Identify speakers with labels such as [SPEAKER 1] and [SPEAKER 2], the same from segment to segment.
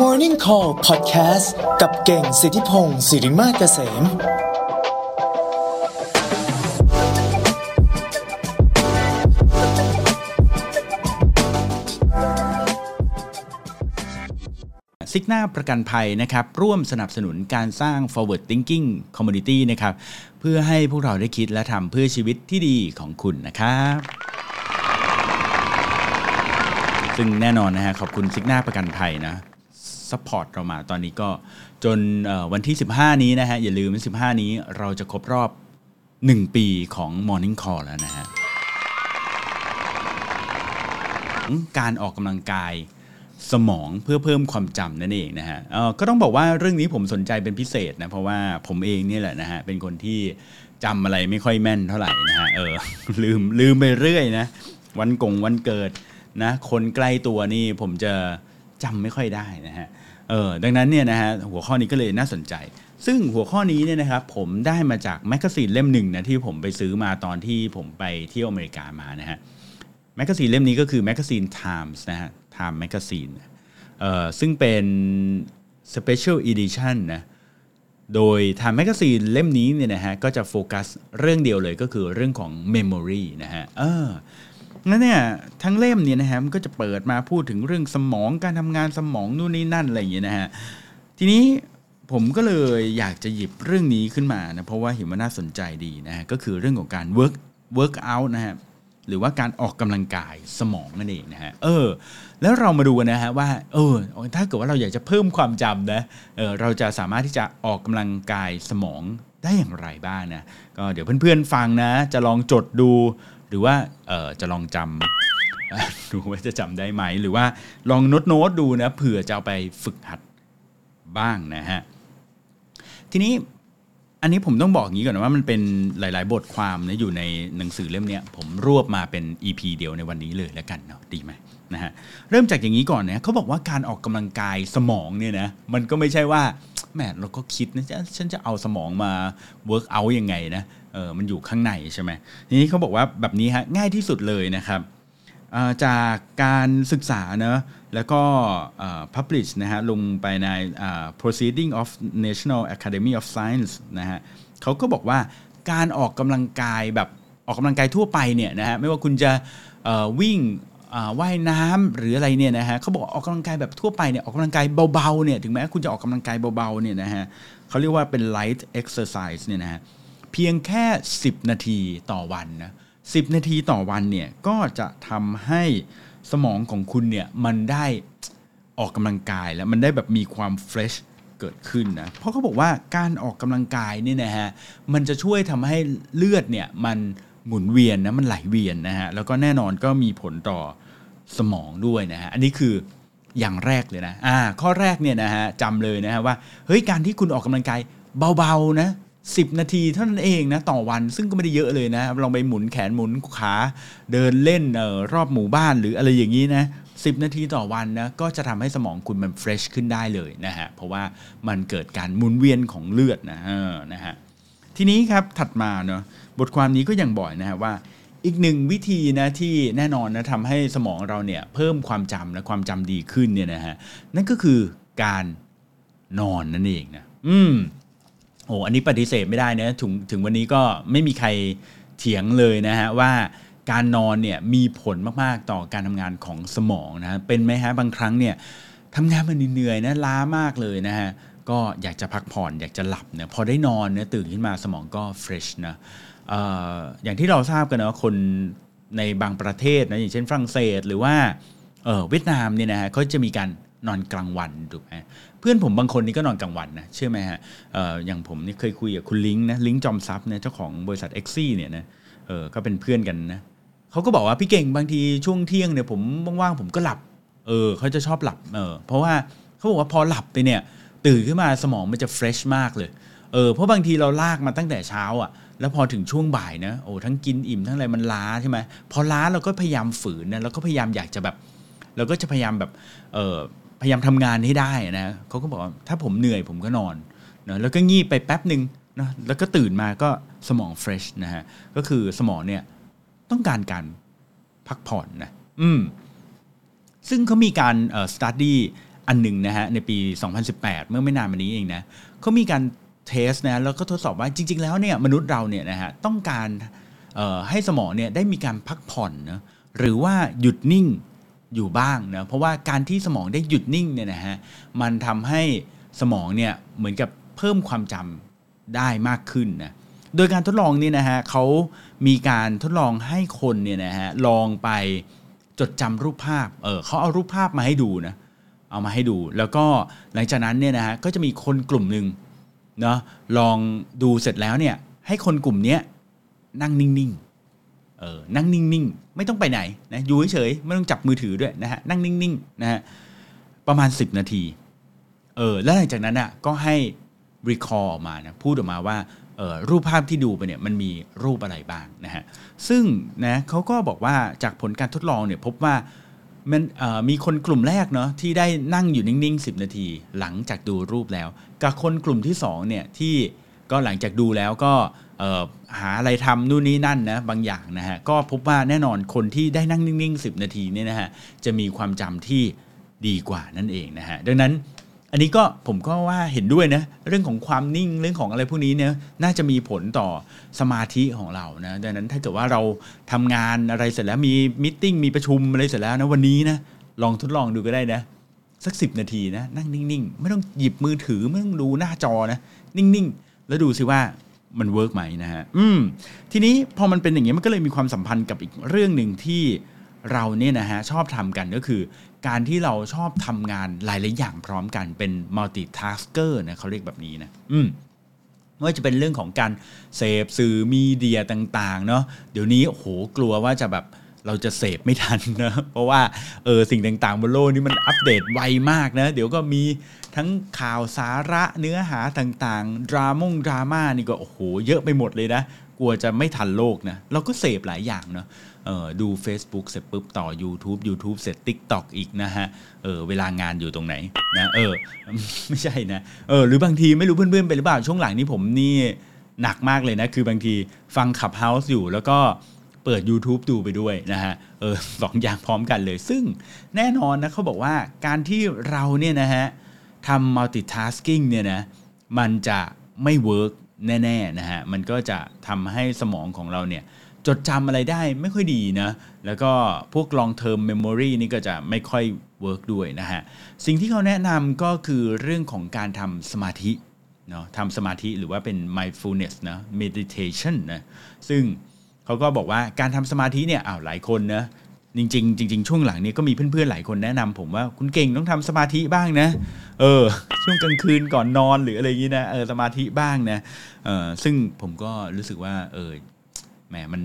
[SPEAKER 1] Morning Call Podcast กับเก่งสิทธิพงศ์สิริมาเกษม
[SPEAKER 2] ซิกหน้าประกันภัยนะครับ ร่วมสนับสนุนการสร้าง forward thinking community นะครับ เพื่อให้พวกเราได้คิดและทำเพื่อชีวิตที่ดีของคุณนะครับซึ่งแน่นอนนะฮะขอบคุณ Cigna ประกันภัยนะ support เรามาตอนนี้ก็จนวันที่ 15 นี้นะฮะ อย่าลืม15 นี้เราจะครบรอบ 1 ปีของ Morning Call แล้วนะฮะการออกกำลังกายสมองเพื่อเพิ่มความจำนั่นเองนะฮะก็ต้องบอกว่าเรื่องนี้ผมสนใจเป็นพิเศษนะเพราะว่าผมเองเนี่ยแหละนะฮะเป็นคนที่จำอะไรไม่ค่อยแม่นเท่าไหร่นะฮะเออลืมลืมไปเรื่อยนะวันกงวันเกิดนะคนใกล้ตัวนี่ผมจะจำไม่ค่อยได้นะฮะ เออดังนั้นเนี่ยนะฮะหัวข้อนี้ก็เลยน่าสนใจ ซึ่งหัวข้อนี้เนี่ยนะครับผมได้มาจาก magazine เล่มหนึ่งนะที่ผมไปซื้อมาตอนที่ผมไปเที่ยวอเมริกามานะฮะ magazine เล่มนี้ก็คือแมกกาซีน Times นะฮะ Time Magazine เอ่อซึ่งเป็น Special Edition นะโดย Time Magazine เล่มนี้เนี่ยนะฮะก็จะโฟกัสเรื่องเดียวเลยก็คือเรื่องของ Memory นะฮะเออ งั้นเนี่ยทั้งเล่มเนี่ยนะฮะมันก็จะเปิดมาพูดถึงเรื่องสมองการทำงานสมองนู่นนี่นั่นอะไรอย่างเงี้ยนะฮะทีนี้ผมก็เลยอยากจะหยิบเรื่องนี้ขึ้นมานะเพราะว่าเห็นว่าน่าสนใจดีนะฮะก็คือเรื่องของการ work work out นะฮะหรือว่าการออกกำลังกายสมองนั่นเองนะฮะเออ แล้วเรามาดูนนะฮะว่าเออถ้าเกิดว่าเราอยากจะเพิ่มความจำนะเออเราจะสามารถที่จะออกกำลังกายสมองได้อย่างไรบ้างนะก็เดี๋ยวเพื่อนๆฟังนะ จะลองจดดู หรือว่าจะลองจำดูว่าจะจำได้ไหม หรือว่าลองโน้ตโน้ตดูนะเผื่อจะเอาไปฝึกหัดบ้างนะฮะ ทีนี้อันนี้ผมต้องบอกอย่างนี้ก่อนนะว่ามันเป็นหลาย ๆ บทความนะอยู่ในหนังสือเล่มนี้ผมรวบมาเป็น EP เดียวในวันนี้เลยแล้วกันเนาะดีไหมนะฮะเริ่มจากอย่างนี้ก่อนนะเขาบอกว่าการออกกำลังกายสมองเนี่ยนะมันก็ไม่ใช่ว่าแหมเราก็คิดนะจะฉันจะเอาสมองมา work out ยังไงนะ เออมันอยู่ข้างในใช่ไหมทีนี้เขาบอกว่าแบบนี้ฮะง่ายที่สุดเลยนะครับจากการศึกษาเนะแล้วก็ publish นะฮะลงไปใน proceeding of National Academy of Science นะฮะเขาก็บอกว่าการออกกำลังกายแบบออกกำลังกายทั่วไปเนี่ยนะฮะไม่ว่าคุณจะวิ่งว่ายน้ำหรืออะไรเนี่ยนะฮะเขาบอกออกกำลังกายแบบทั่วไปเนี่ยออกกำลังกายเบาๆเนี่ยถึงแม้คุณจะออกกำลังกายเบาๆเนี่ยนะฮะเขาเรียกว่าเป็น light exercise เนี่ยนะฮะ เพียงแค่ 10 นาทีต่อวันนะ10นาทีต่อวันเนี่ยก็จะทำให้สมองของคุณเนี่ยมันได้ออกกำลังกายแล้วมันได้แบบมีความเฟรชเกิดขึ้นนะเพราะเขาบอกว่าการออกกำลังกายเนี่ยนะฮะมันจะช่วยทำให้เลือดเนี่ยมันหมุนเวียนนะมันไหลเวียนนะฮะแล้วก็แน่นอนก็มีผลต่อสมองด้วยนะฮะอันนี้คืออย่างแรกเลยนะอ่าข้อแรกเนี่ยนะฮะจำเลยนะฮะว่าเฮ้ยการที่คุณออกกำลังกายเบาๆนะ สิบนาทีเท่านั้นเองนะต่อวันซึ่งก็ไม่ได้เยอะเลยนะลองไปหมุนแขนหมุนขาเดินเล่นออรอบหมู่บ้านหรืออะไรอย่างนี้นะสิบนาทีต่อวันนะก็จะทำให้สมองคุณมัน fresh ขึ้นได้เลยนะฮะเพราะว่ามันเกิดการหมุนเวียนของเลือดนะนะฮะทีนี้ครับถัดมาเนาะบทความนี้ก็ยังบอกนะฮะว่าอีกหนึ่งวิธีนะที่แน่นอนนะทำให้สมองเราเนี่ยเพิ่มความจำและความจำดีขึ้นเนี่ยนะฮะนั่นก็คือการนอนนั่นเองนะอืม โอ้อันนี้ปฏิเสธไม่ได้นะถึงถึงวันนี้ก็ไม่มีใครเถียงเลยนะฮะว่าการนอนเนี่ยมีผลมากๆต่อการทำงานของสมองนะเป็นไหมฮะบางครั้งเนี่ยทำงานมันเหนื่อยนะล้ามากเลยนะฮะก็อยากจะพักผ่อนอยากจะหลับเนี่ยพอได้นอนเนี่ยตื่นขึ้นมาสมองก็เฟรชนะอออย่างที่เราทราบกันนะว่าคนในบางประเทศนะอย่างเช่นฝรั่งเศสหรือว่าเวียดนามเนี่ยนะฮะเขาจะมีการนอนกลางวันถูกไหม เพื่อนผมบางคนนี่ก็นอนกลางวันนะเชื่อไหมฮะอออย่างผมนี่เคยคุยกับคุณลิงก์นะลิงก์จอมทรัพย์เนี่ยเจ้าของบริษัทเอ็กซี่เนี่ยนะเออก็เป็นเพื่อนกันนะเขาก็บอกว่าพี่เก่งบางทีช่วงเที่ยงเนี่ยผมว่างๆผมก็หลับ เออเขาจะชอบหลับเออเพราะว่าเขาบอกว่าพอหลับไปเนี่ย ตื่นขึ้นมาสมองมันจะเฟรชมากเลยเออเพราะบางทีเราลากมาตั้งแต่เช้าอะแล้วพอถึงช่วงบ่ายนะโอ้ทั้งกินอิ่มทั้งอะไรมันล้าใช่ไหมพอล้าเราก็พยายามฝืนนะเราก็พยายามอยากจะแบบ เราก็จะพยายามแบบเออ พยายามทำงานให้ได้นะเขาก็บอกว่าถ้าผมเหนื่อยผมก็นอนนะแล้วก็งีบไปแป๊บหนึ่งนะแล้วก็ตื่นมาก็สมอง fresh นะฮะก็คือสมองเนี่ยต้องการการพักผ่อนนะอืมซึ่งเขามีการเอ่อ study อันหนึ่งนะฮะในปี 2018 เมื่อไม่นานมานี้เองนะเขามีการ test นะแล้วก็ทดสอบว่าจริง ๆ แล้วเนี่ยมนุษย์เราเนี่ยนะฮะต้องการให้สมองเนี่ยได้มีการพักผ่อนนะหรือว่าหยุดนิ่ง อยู่บ้างนะเพราะว่าการที่สมองได้หยุดนิ่งเนี่ยนะฮะมันทำให้สมองเนี่ยเหมือนกับเพิ่มความจำได้มากขึ้นนะโดยการทดลองนี่นะฮะเขามีการทดลองให้คนเนี่ยนะฮะลองไปจดจำรูปภาพเออเขาเอารูปภาพมาให้ดูนะเอามาให้ดู แล้วก็หลังจากนั้นเนี่ยนะฮะก็จะมีคนกลุ่มหนึ่งเนาะลองดูเสร็จแล้วเนี่ยให้คนกลุ่มนี้นั่งนิ่งๆเออนั่งนิ่งๆ ไม่ต้องไปไหนนะอยู่เฉยๆไม่ต้องจับมือถือด้วยนะฮะนั่งนิ่งๆนะฮะประมาณ 10 นาทีเออแล้วหลังจากนั้นอะก็ให้ recall ออกมานะพูดออกมาว่าออรูปภาพที่ดูไปเนี่ยมันมีรูปอะไรบ้างนะฮะซึ่งนะเขาก็บอกว่าจากผลการทดลองเนี่ยพบว่ามันมีคนกลุ่มแรกเนาะที่ได้นั่งอยู่นิ่งๆ 10 นาที หลังจากดูรูปแล้ว กับคนกลุ่มที่2เนี่ยที่ก็หลังจากดูแล้วก็ หาอะไรทำนู่นนี่นั่นนะบางอย่างนะฮะก็พบว่าแน่นอนคนที่ได้นั่งนิ่งๆ 10 นาทีเนี่ยนะฮะจะมีความจำที่ดีกว่านั่นเองนะฮะดังนั้นอันนี้ก็ผมก็ว่าเห็นด้วยนะเรื่องของความนิ่งเรื่องของอะไรพวกนี้เนี่ยน่าจะมีผลต่อสมาธิของเรานะดังนั้นถ้าเกิดว่าเราทำงานอะไรเสร็จแล้วมีมิ팅มีประชุมอะไรเสร็จแล้วนะวันนี้นะลองทดลองดูก็ได้นะสักสินาทีนะนั่งนิ่งๆ ไม่ต้องหยิบมือถือไม่ต้องดูหน้าจอนะนิ่งๆ แล้วดูสิว่า มันเวิร์กไหมนะฮะอืมทีนี้พอมันเป็นอย่างนี้มันก็เลยมีความสัมพันธ์กับอีกเรื่องหนึ่งที่เราเนี่ยนะฮะชอบทำกันก็คือ การที่เราชอบทำงานหลาย ๆ อย่างพร้อมกันเป็นมัลติทัสเกอร์นะเขาเรียกแบบนี้นะอืมไม่ว่าจะเป็นเรื่องของการเสพสื่อมีเดียต่าง ๆ เนาะเดี๋ยวนี้โหกลัวว่าจะแบบ เราจะเสพไม่ทันนะ เพราะว่าเออสิ่งต่างๆบนโลกนี้มันอัปเดตไวมากนะ เดี๋ยวก็มีทั้งข่าวสาระเนื้อหาต่างๆ ดรามงดราม่านี่ก็โอ้โหเยอะไปหมดเลยนะกลัวจะไม่ทันโลกนะ เราก็เสพหลายอย่างเนาะเออดู Facebook เสร็จปุ๊บต่อ YouTube YouTube เสร็จ TikTok อีกนะฮะเออเวลางานอยู่ตรงไหนนะเออไม่ใช่นะเออหรือบางทีไม่รู้เพื่อนๆเป็นหรือเปล่าช่วงหลังนี้ผมนี่หนักมากเลยนะ คือบางทีฟังขับเฮาส์อยู่แล้วก็ เปิด YouTube ดูไปด้วยนะฮะเออสองอย่างพร้อมกันเลย ซึ่งแน่นอนนะเขาบอกว่าการที่เราเนี่ยนะฮะทำ multitasking เนี่ยนะมันจะไม่ work แน่ๆนะฮะมันก็จะทำให้สมองของเราเนี่ยจดจำอะไรได้ไม่ค่อยดีนะ แล้วก็พวก long term memory นี่ก็จะไม่ค่อย work ด้วยนะฮะ สิ่งที่เขาแนะนำก็คือเรื่องของการทำสมาธิเนาะทำสมาธิหรือว่าเป็น mindfulness นะ meditation นะ ซึ่ง เขาก็บอกว่าการทำสมาธิเนี่ยอ้าวหลายคนนะจริงๆจริงๆช่วงหลังนี้ก็มีเพื่อนๆหลายคนแนะนำผมว่าคุณเก่งต้องทำสมาธิบ้างนะ เออ ช่วงกลางคืนก่อนนอนหรืออะไรอย่างนี้นะเออสมาธิบ้างนะเออซึ่งผมก็รู้สึกว่า เออแหมมัน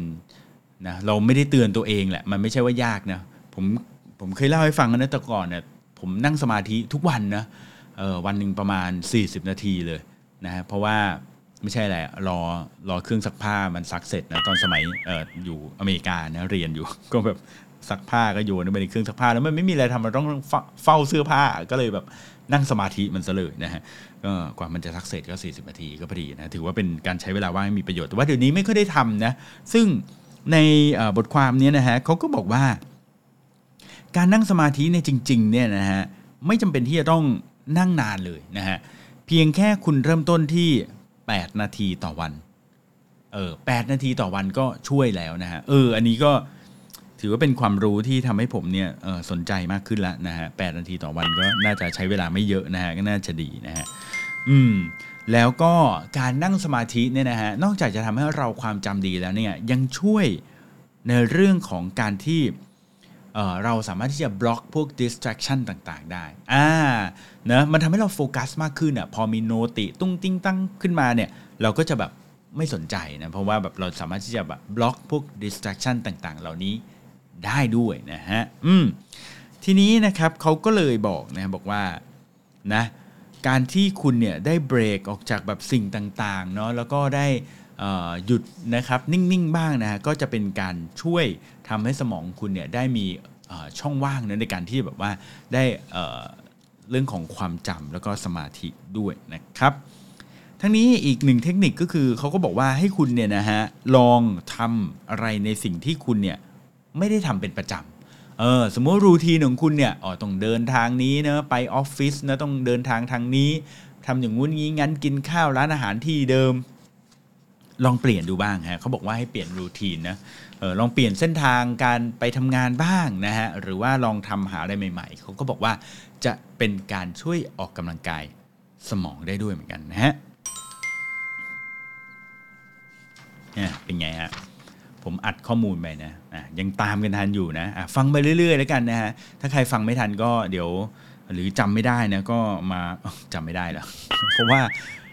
[SPEAKER 2] นะเราไม่ได้เตือนตัวเองแหละ มันไม่ใช่ว่ายากนะผมผมเคยเล่าให้ฟังนะแต่ก่อนเนี่ยผมนั่งสมาธิทุกวันนะเออวันหนึ่งประมาณ 40 นาทีเลยนะฮะเพราะว่า ไม่ใช่แหละรอรอเครื่องซักผ้ามันซักเสร็จนะตอนสมัยเอออยู่อเมริกานะเรียนอยู่ ก็แบบซักผ้าก็โยนไปในเครื่องซักผ้าแล้วมันไม่มีอะไรทำเราต้องเฝ้าเสื้อผ้าก็เลยแบบนั่งสมาธิมันซะเลยนะฮะก็กว่ามันจะซักเสร็จก็ 40นาทีก็พอดีนะถือว่าเป็นการใช้เวลาว่างให้มีประโยชน์แต่ว่าเดี๋ยวนี้ไม่ค่อยได้ทำนะซึ่งในบทความนี้นะฮะเขาก็บอกว่า การนั่งสมาธิในจริงๆเนี่ยนะฮะไม่จำเป็นที่จะต้องนั่งนานเลยนะฮะเพียงแค่คุณเริ่มต้นที่ 8 นาทีต่อวัน เออแนาทีต่อวันก็ช่วยแล้วนะฮะ เออ อันนี้ก็ถือว่าเป็นความรู้ที่ทำให้ผมเนี่ยสนใจมากขึ้นแล้วนะฮะแนาทีต่อวันก็น่าจะใช้เวลาไม่เยอะนะฮะ ก็น่าจะดีนะฮะ อืม แล้วก็การนั่งสมาธิเนี่ยนะฮะ นอกจากจะทำให้เราความจำดีแล้วเนี่ย ยังช่วยในเรื่องของการที่ เราสามารถที่จะบล็อกพวก distraction ต่างๆ ได้อ่านะมันทำให้เราโฟกัสมากขึ้นอะพอมี noti ตุ้งติ้งตั้งขึ้นมาเนี่ย เราก็จะแบบไม่สนใจนะ เพราะว่าแบบเราสามารถที่จะแบบบล็อกพวก distraction ต่างๆ เหล่านี้ได้ด้วยนะฮะ อืม ทีนี้นะครับเขาก็เลยบอกนะบอกว่านะ การที่คุณเนี่ยได้เบรกออกจากแบบสิ่งต่างๆเนาะแล้วก็ได้หยุดนะครับนิ่งๆบ้างนะฮะก็จะเป็นการช่วยทำให้สมองคุณเนี่ยได้มีช่องว่างนะในการที่แบบว่าได้เรื่องของความจำแล้วก็สมาธิด้วยนะครับ ทั้งนี้อีกหนึ่งเทคนิคก็คือเขาก็บอกว่าให้คุณเนี่ยนะฮะลองทำอะไรในสิ่งที่คุณเนี่ยไม่ได้ทำเป็นประจ เออสมมติรูทีนของคุณเนี่ยอ๋อต้องเดินทางนี้นะไปออฟฟิศนะต้องเดินทางทางนี้ทำอย่างงู้นงี้งั้นกินข้าวร้านอาหารที่เดิม ลองเปลี่ยนดูบ้างฮะเขาบอกว่าให้เปลี่ยนรูทีนนะเออลองเปลี่ยนเส้นทางการไปทำงานบ้างนะฮะหรือว่าลองทำหาอะไรใหม่ ๆเขาก็บอกว่าจะเป็นการช่วยออกกำลังกายสมองได้ด้วยเหมือนกันนะฮะเนี่ยเป็นไงฮะ ผมอัดข้อมูลไปนะะยังตามกันทันอยู่นะะฟังไปเรื่อยๆ แล้วกันนะฮะ ถ้าใครฟังไม่ทันก็เดี๋ยว หรือจำไม่ได้นะก็มาจำไม่ได้แล้วเพราะว่า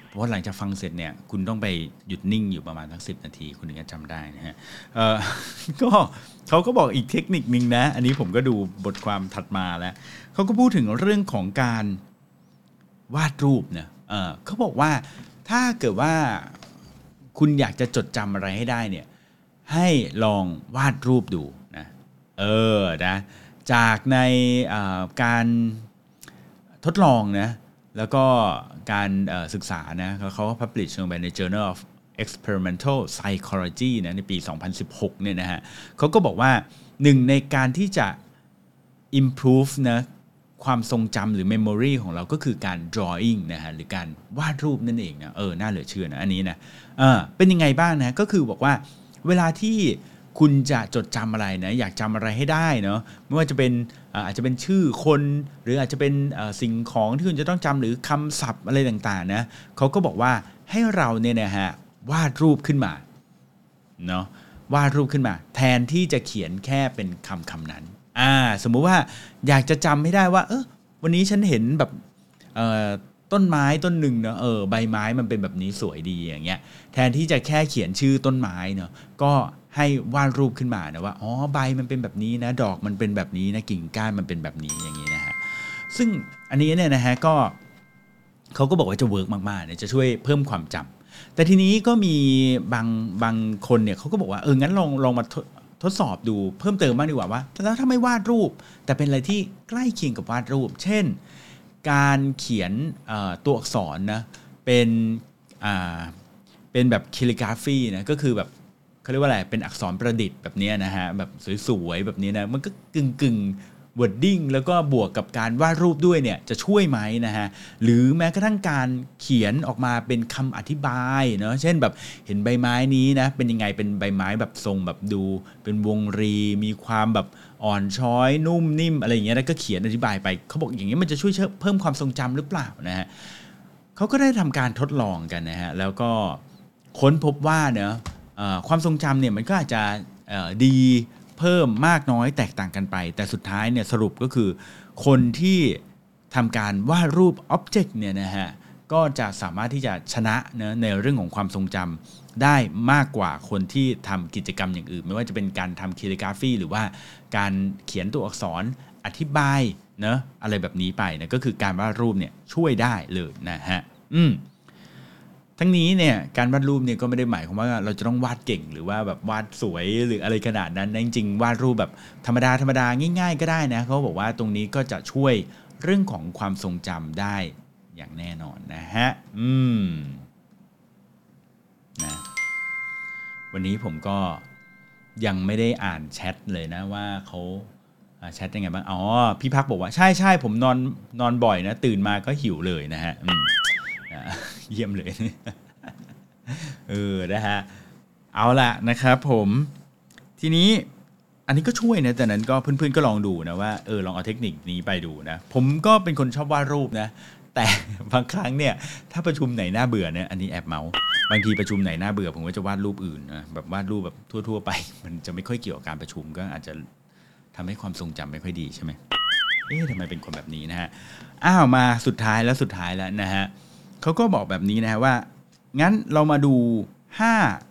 [SPEAKER 2] เพราะหลังจากฟังเสร็จเนี่ย คุณต้องไปหยุดนิ่งอยู่ประมาณสักสินาที คุณถึงจะจำได้นะฮะเออก็เขาก็บอกอีกเทคนิคนึงนะ อันนี้ผมก็ดูบทความถัดมาแล้วเขาก็พูดถึงเรื่องของการวาดรูปเนี่ยเขาบอกว่าถ้าเกิดว่าคุณอยากจะจดจำอะไรให้ได้เนี่ย ให้ลองวาดรูปดูนะเออนะจากในการทดลองนะแล้วก็การศึกษานะเขาเขาก็ publish ลงไปใน Journal of Experimental Psychology นะในปี 2016 เนี่ยนะฮะเขาก็บอกว่าหนึ่งในการที่จะ improve นะความทรงจำหรือ memory ของเราก็คือการ drawing นะฮะหรือการวาดรูปนั่นเองนะเออ น่าเหลือเชื่อนะอันนี้นะเออเป็นยังไงบ้างนะก็คือบอกว่า เวลาที่คุณจะจดจำอะไรนะอยากจำอะไรให้ได้เนาะไม่ว่าจะเป็นอาจจะเป็นชื่อคน หรืออาจจะเป็นสิ่งของที่คุณจะต้องจำหรือคำศัพท์อะไรต่างๆนะเขาก็บอกว่าให้เราเนี่ยนะฮะวาดรูปขึ้นมาเนาะวาดรูปขึ้นมา แทนที่จะเขียนแค่เป็นคำคำนั้นอ่าสมมุติว่าอยากจะจำไม่ได้ว่าเออวันนี้ฉันเห็นแบบเอ่อ ต้นไม้ต้นหนึ่งเนาะเออใบไม้มันเป็นแบบนี้สวยดีอย่างเงี้ยแทนที่จะแค่เขียนชื่อต้นไม้เนาะก็ให้วาดรูปขึ้นมานะว่าอ๋อใบมันเป็นแบบนี้นะดอกมันเป็นแบบนี้นะกิ่งก้านมันเป็นแบบนี้อย่างนี้นะฮะซึ่งอันนี้เนี่ยนะฮะก็เขาก็บอกว่าจะ work มากๆเนี่ยจะช่วยเพิ่มความจำแต่ทีนี้ก็มีบางบางคนเนี่ยเขาก็บอกว่าเอองั้นลองลองมาทดทดสอบดูเพิ่มเติมบ้างดีกว่าว่าแล้วถ้าไม่วาดรูป แต่เป็นอะไรที่ใกล้เคียงกับวาดรูป เช่น การเขียนตัวอักษรนะเป็นเป็นแบบ calligraphy นะก็คือแบบเขาเรียกว่าอะไรเป็นอักษรประดิษฐ์แบบนี้นะฮะแบบสวยๆแบบนี้นะมันก็กึ่งกึ่ง wording แล้วก็บวกกับการวาดรูปด้วยเนี่ยจะช่วยไหมนะฮะหรือแม้กระทั่งการเขียนออกมาเป็นคำอธิบายเนาะเช่นแบบเห็นใบไม้นี้นะเป็นยังไงเป็นใบไม้แบบทรงแบบดู เป็นวงรีมีความแบบ อ่อนช้อยนุ่มนิ่มอะไรอย่างเงี้ยแล้วก็เขียนอธิบายไปเขาบอกอย่างเงี้ยมันจะช่วยเพิ่มความทรงจำหรือเปล่านะฮะเขาก็ได้ทำการทดลองกันนะฮะแล้วก็ค้นพบว่าเนอะความทรงจำเนี่ยมันก็อาจจะดีเพิ่มมากน้อยแตกต่างกันไป แต่สุดท้ายเนี่ยสรุปก็คือคนที่ทำการวาดรูปอ็อบเจกต์เนี่ยนะฮะ ก็จะสามารถที่จะชนะเนะในเรื่องของความทรงจำได้มากกว่าคนที่ทำกิจกรรมอย่างอื่น ไม่ว่าจะเป็นการทำคิลิกราฟีหรือว่าการเขียนตัวอักษรอธิบายเนะอะไรแบบนี้ไปนะก็คือการวาดรูปเนี่ยช่วยได้เลยนะฮะอืมทั้งนี้เนี่ยการวาดรูปเนี่ยก็ไม่ได้หมายความว่าเราจะต้องวาดเก่งหรือว่าแบบวาดสวยหรืออะไรขนาดนั้นนะจริงๆวาดรูปแบบธรรมดาธรรมดาง่าย ๆ ก็ได้นะเขาบอกว่าตรงนี้ก็จะช่วยเรื่องของความทรงจำได้ อย่างแน่นอนนะฮะ อืมนะวันนี้ผมก็ยังไม่ได้อ่านแชทเลยนะว่าเขาแชทยังไงบ้าง อ๋อ พี่พักบอกว่าใช่ใช่ผมนอนนอนบ่อยนะ ตื่นมาก็หิวเลยนะฮะอืมนะเยี่ยมเลย เออ นะฮะ เอาละนะครับผม ทีนี้อันนี้ก็ช่วยนะ แต่นั้นก็เพื่อนๆก็ลองดูนะว่า เออ ลองเอาเทคนิคนี้ไปดูนะ ผมก็เป็นคนชอบวาดรูปนะ แต่บางครั้งเนี่ยถ้าประชุมไหนน่าเบื่อเนี่ยอันนี้แอบเมาส์บางทีประชุมไหนน่าเบื่อผมก็จะวาดรูปอื่นนะแบบวาดรูปแบบทั่ว ๆ ไป มันจะไม่ค่อยเกี่ยวกับการประชุมก็อาจจะทำให้ความทรงจำไม่ค่อยดีใช่ไหมเอ๊ะทำไมเป็นคนแบบนี้นะฮะอ้าวมาสุดท้ายแล้วสุดท้ายแล้วนะฮะเขาก็บอกแบบนี้นะฮะว่างั้นเรามาดู 5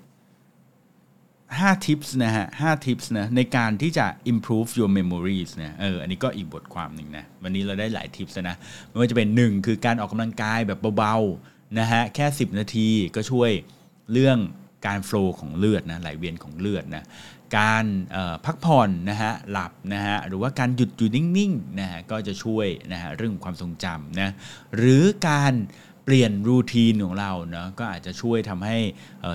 [SPEAKER 2] 5 tips นะฮะ5 tips นะในการที่จะ improve your memories นะเอออันนี้ก็อีกบทความหนึ่งนะ วันนี้เราได้หลาย tips นะไม่ว่าจะเป็น 1 คือการออกกำลังกายแบบเบาๆนะฮะแค่ 10 นาทีก็ช่วยเรื่องการ flow ของเลือดนะไหลเวียนของเลือดนะการออพักผ่อนนะฮะหลับนะฮะหรือว่าการหยุดอยู่นิ่งๆนะฮะก็จะช่วยนะฮะเรื่องของความทรงจำนะหรือการ เปลี่ยนรูทีนของเราเนาะก็อาจจะช่วยทำให้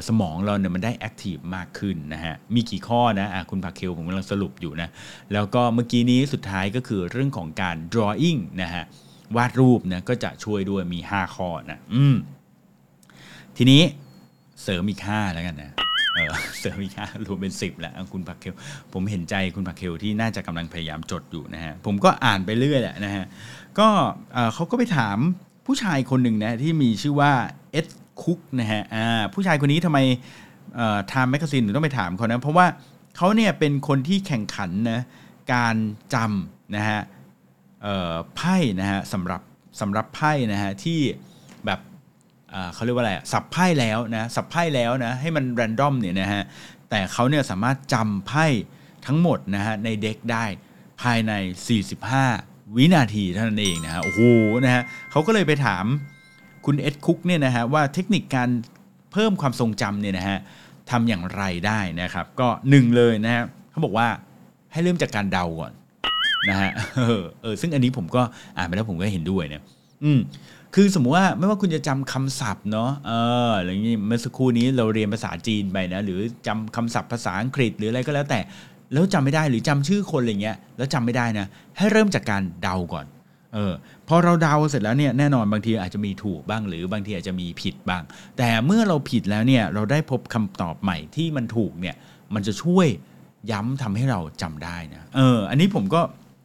[SPEAKER 2] สมองเราเนี่ยมันได้แอคทีฟมากขึ้นนะฮะมีกี่ข้อนะอะคุณภาเคลผมกำลังสรุปอยู่นะแล้วก็เมื่อกี้นี้สุดท้ายก็คือเรื่องของการ drawing นะฮะวาดรูปนะก็จะช่วยด้วยมี 5 ข้อนะอืมทีนี้เสริมอีก5แล้วกันนะเออเสริมอีกห้ารวมเป็น 10 แล้วคุณภาเคลผมเห็นใจคุณภาเคลที่น่าจะกำลังพยายามจดอยู่นะฮะผมก็อ่านไปเรื่อยแหละนะฮะก็อ่อเขาก็ไปถาม ผู้ชายคนหนึ่งนะที่มีชื่อว่า Ed Cooke นะฮะอ่าผู้ชายคนนี้ทำไม Time Magazine ถึงต้องไปถามเขานะ เพราะว่าเขาเนี่ยเป็นคนที่แข่งขันนะการจำนะฮะไพ่นะฮะสำหรับสำหรับไพ่นะฮะที่แบบเเขาเรียกว่าอะไรสับไพ่แล้วนะสับไพ่แล้วนะให้มันแรนดอมเนี่ยนะฮะแต่เขาเนี่ยสามารถจำไพ่ทั้งหมดนะฮะในเด็กได้ภายใน 45 วินาทีเท่านั้นเองนะฮะโอ้โหนะฮะเขาก็เลยไปถามคุณเอ็ดคุกเนี่ยนะฮะว่าเทคนิคการเพิ่มความทรงจำเนี่ยนะฮะทำอย่างไรได้นะครับ ก็หนึ่งเลยนะฮะเขาบอกว่าให้เริ่มจากการเดาก่อนนะฮะเออซึ่งอันนี้ผมก็อ่านไปแล้วผมก็เห็นด้วยเนี่ยอืมคือสมมุติว่าไม่ว่าคุณจะจำคำศัพท์เนาะเอออะไรอย่างนี้เมื่อสักครู่นี้เราเรียนภาษาจีนไปนะหรือจำคำศัพท์ภาษาอังกฤษหรืออะไรก็แล้วแต่ แล้วจำไม่ได้หรือจำชื่อคนอะไรเงี้ยแล้วจำไม่ได้นะให้เริ่มจากการเดาก่อนเออพอเราเดาเสร็จแล้วเนี่ยแน่นอนบางทีอาจจะมีถูกบ้างหรือบางทีอาจจะมีผิดบ้าง แต่เมื่อเราผิดแล้วเนี่ยเราได้พบคำตอบใหม่ที่มันถูกเนี่ยมันจะช่วยย้ำทำให้เราจำได้นะเอออันนี้ผมก็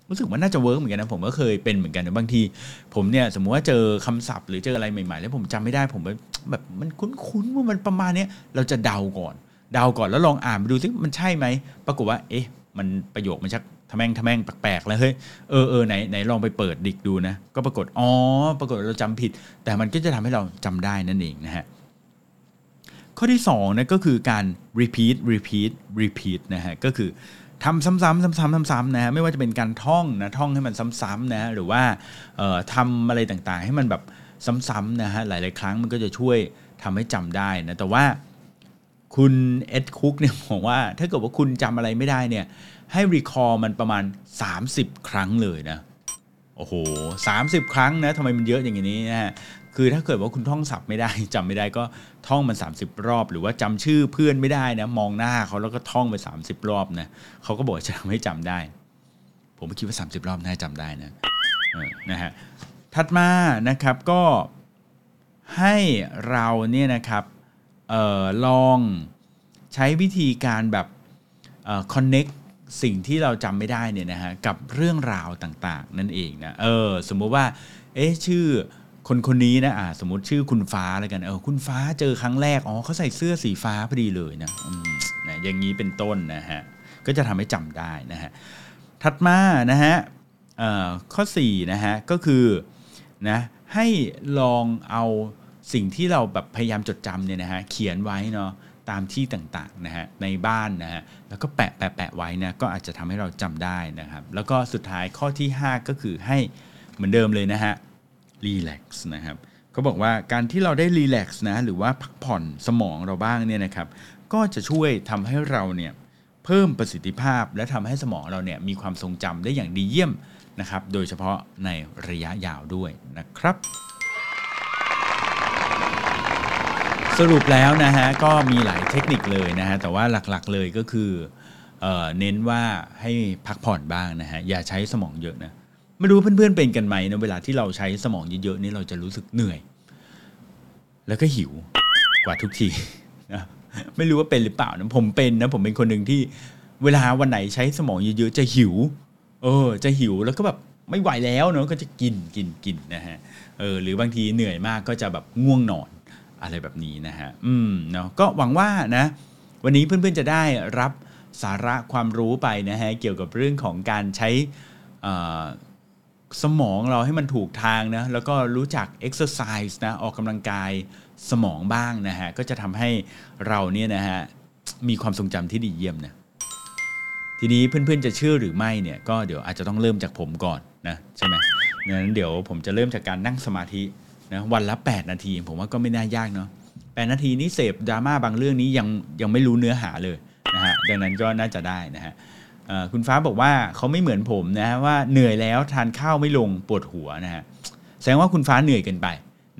[SPEAKER 2] รู้สึกว่าน่าจะ work เหมือนกันนะผมก็เคยเป็นเหมือนกันนะบางที ผมเนี่ยสมมุติว่าเจอคำศัพท์หรือเจออะไรใหม่ๆ แล้วผมจำไม่ได้ผมแบบมันคุ้นๆว่ามันประมาณนี้เราจะเดาก่อน เดาก่อนแล้วลองอ่านไปดูซิมันใช่ไหมปรากฏว่า เอ๊ะ มันประโยคมันชักทะแม่งทะแม่งแปลกๆแล้วเฮ้ยเออเออไหนไหนลองไปเปิด dict ดูนะ ก็ปรากฏอ๋อปรากฏเราจำผิด แต่มันก็จะทำให้เราจำได้นั่นเองนะฮะข้อที่2นะก็คือการ repeat repeat repeat นะฮะก็คือทำซ้ำๆซ้ำๆซ้ำๆนะฮะไม่ว่าจะเป็นการท่องนะท่องให้มันซ้ำๆนะหรือว่าเอ่อทำอะไรต่างๆ ให้มันแบบซ้ำๆนะฮะหลายๆครั้งมันก็จะช่วยทำให้จำได้นะแต่ว่า คุณเอ็ดคุกเนี่ยบอกว่า ถ้าเกิดว่าคุณจำอะไรไม่ได้เนี่ย ให้รีคอร์มันประมาณ 30 ครั้งเลยนะ โอ้โหสามสิบครั้งนะทำไมมันเยอะอย่างนี้นะฮะคือถ้าเกิดว่าคุณท่องศัพท์ไม่ได้จำไม่ได้ก็ท่องมัน 30 รอบ หรือว่าจำชื่อเพื่อนไม่ได้นะมองหน้าเขาแล้วก็ท่องไป 30 รอบนะเขาก็บอกจะทำให้จำได้ ผมคิดว่า 30 รอบน่าจะจำได้นะนะฮะถัดมานะครับก็ให้เราเนี่ยนะครับ ออลองใช้วิธีการแบบเอ่อ connect สิ่งที่เราจำไม่ได้เนี่ยนะฮะกับเรื่องราวต่างๆ นั่นเองนะเออสมมุติว่าเอ๊ะชื่อคนคนนี้นะอ่าสมมติชื่อคุณฟ้าแล้วกันเออคุณฟ้าเจอครั้งแรกอ๋อเขาใส่เสื้อสีฟ้าพอดีเลยนะนะอย่างนี้เป็นต้นนะฮะก็จะทำให้จำได้นะฮะถัดมานะฮะเอ่อข้อ4นะฮะก็คือนะให้ลองเอา สิ่งที่เราแบบพยายามจดจำเนี่ยนะฮะเขียนไว้เนาะตามที่ต่างๆนะฮะในบ้านนะฮะแล้วก็แปะแปะแปะไว้นะก็อาจจะทำให้เราจำได้นะครับ แล้วก็สุดท้ายข้อที่ 5 ก็คือให้เหมือนเดิมเลยนะฮะรีแลกซ์นะครับเขาบอกว่าการที่เราได้รีแลกซ์นะหรือว่าพักผ่อนสมองเราบ้างเนี่ยนะครับก็จะช่วยทำให้เราเนี่ยเพิ่มประสิทธิภาพ และทำให้สมองเราเนี่ยมีความทรงจำได้อย่างดีเยี่ยมนะครับ โดยเฉพาะในระยะยาวด้วยนะครับ สรุปแล้วนะฮะก็มีหลายเทคนิคเลยนะฮะแต่ว่าหลักๆเลยก็คือเออเน้นว่าให้พักผ่อนบ้างนะฮะอย่าใช้สมองเยอะนะไม่รู้เพื่อนๆเป็นกันไหมนะเวลาที่เราใช้สมองเยอะๆนี่เราจะรู้สึกเหนื่อย แล้วก็หิวกว่าทุกทีนะไม่รู้ว่าเป็นหรือเปล่านะผมเป็นนะผมเป็นคนหนึ่งที่เวลาวันไหนใช้สมองเยอะๆจะหิว เออ จะหิวแล้วก็แบบไม่ไหวแล้วเนาะก็จะกินกินกินนะฮะเออหรือบางทีเหนื่อยมากก็จะแบบง่วงนอน อะไรแบบนี้นะฮะอืมเนาะก็หวังว่านะวันนี้เพื่อนๆจะได้รับสาระความรู้ไปนะฮะเกี่ยวกับเรื่องของการใช้สมองเราให้มันถูกทางนะแล้วก็รู้จัก exercise นะออกกำลังกายสมองบ้างนะฮะก็จะทำให้เราเนี่ยนะฮะมีความทรงจำที่ดีเยี่ยมนะทีนี้เพื่อนๆจะเชื่อหรือไม่เนี่ยก็เดี๋ยวอาจจะต้องเริ่มจากผมก่อนนะใช่ไหมงั้นเดี๋ยวผมจะเริ่มจากการนั่งสมาธิ นะวันละ 8 นาที ผมว่าก็ไม่น่ายากเนาะแนาทีนี้เสพดราม่าบางเรื่องนี้ยังยังไม่รู้เนื้อหาเลยนะฮะดังนั้นก็น่าจะได้นะฮะคุณฟ้าบอกว่าเขาไม่เหมือนผมนะว่าเหนื่อยแล้วทานข้าวไม่ลงปวดหัวนะฮะแสดงว่าคุณฟ้าเหนื่อยเกินไป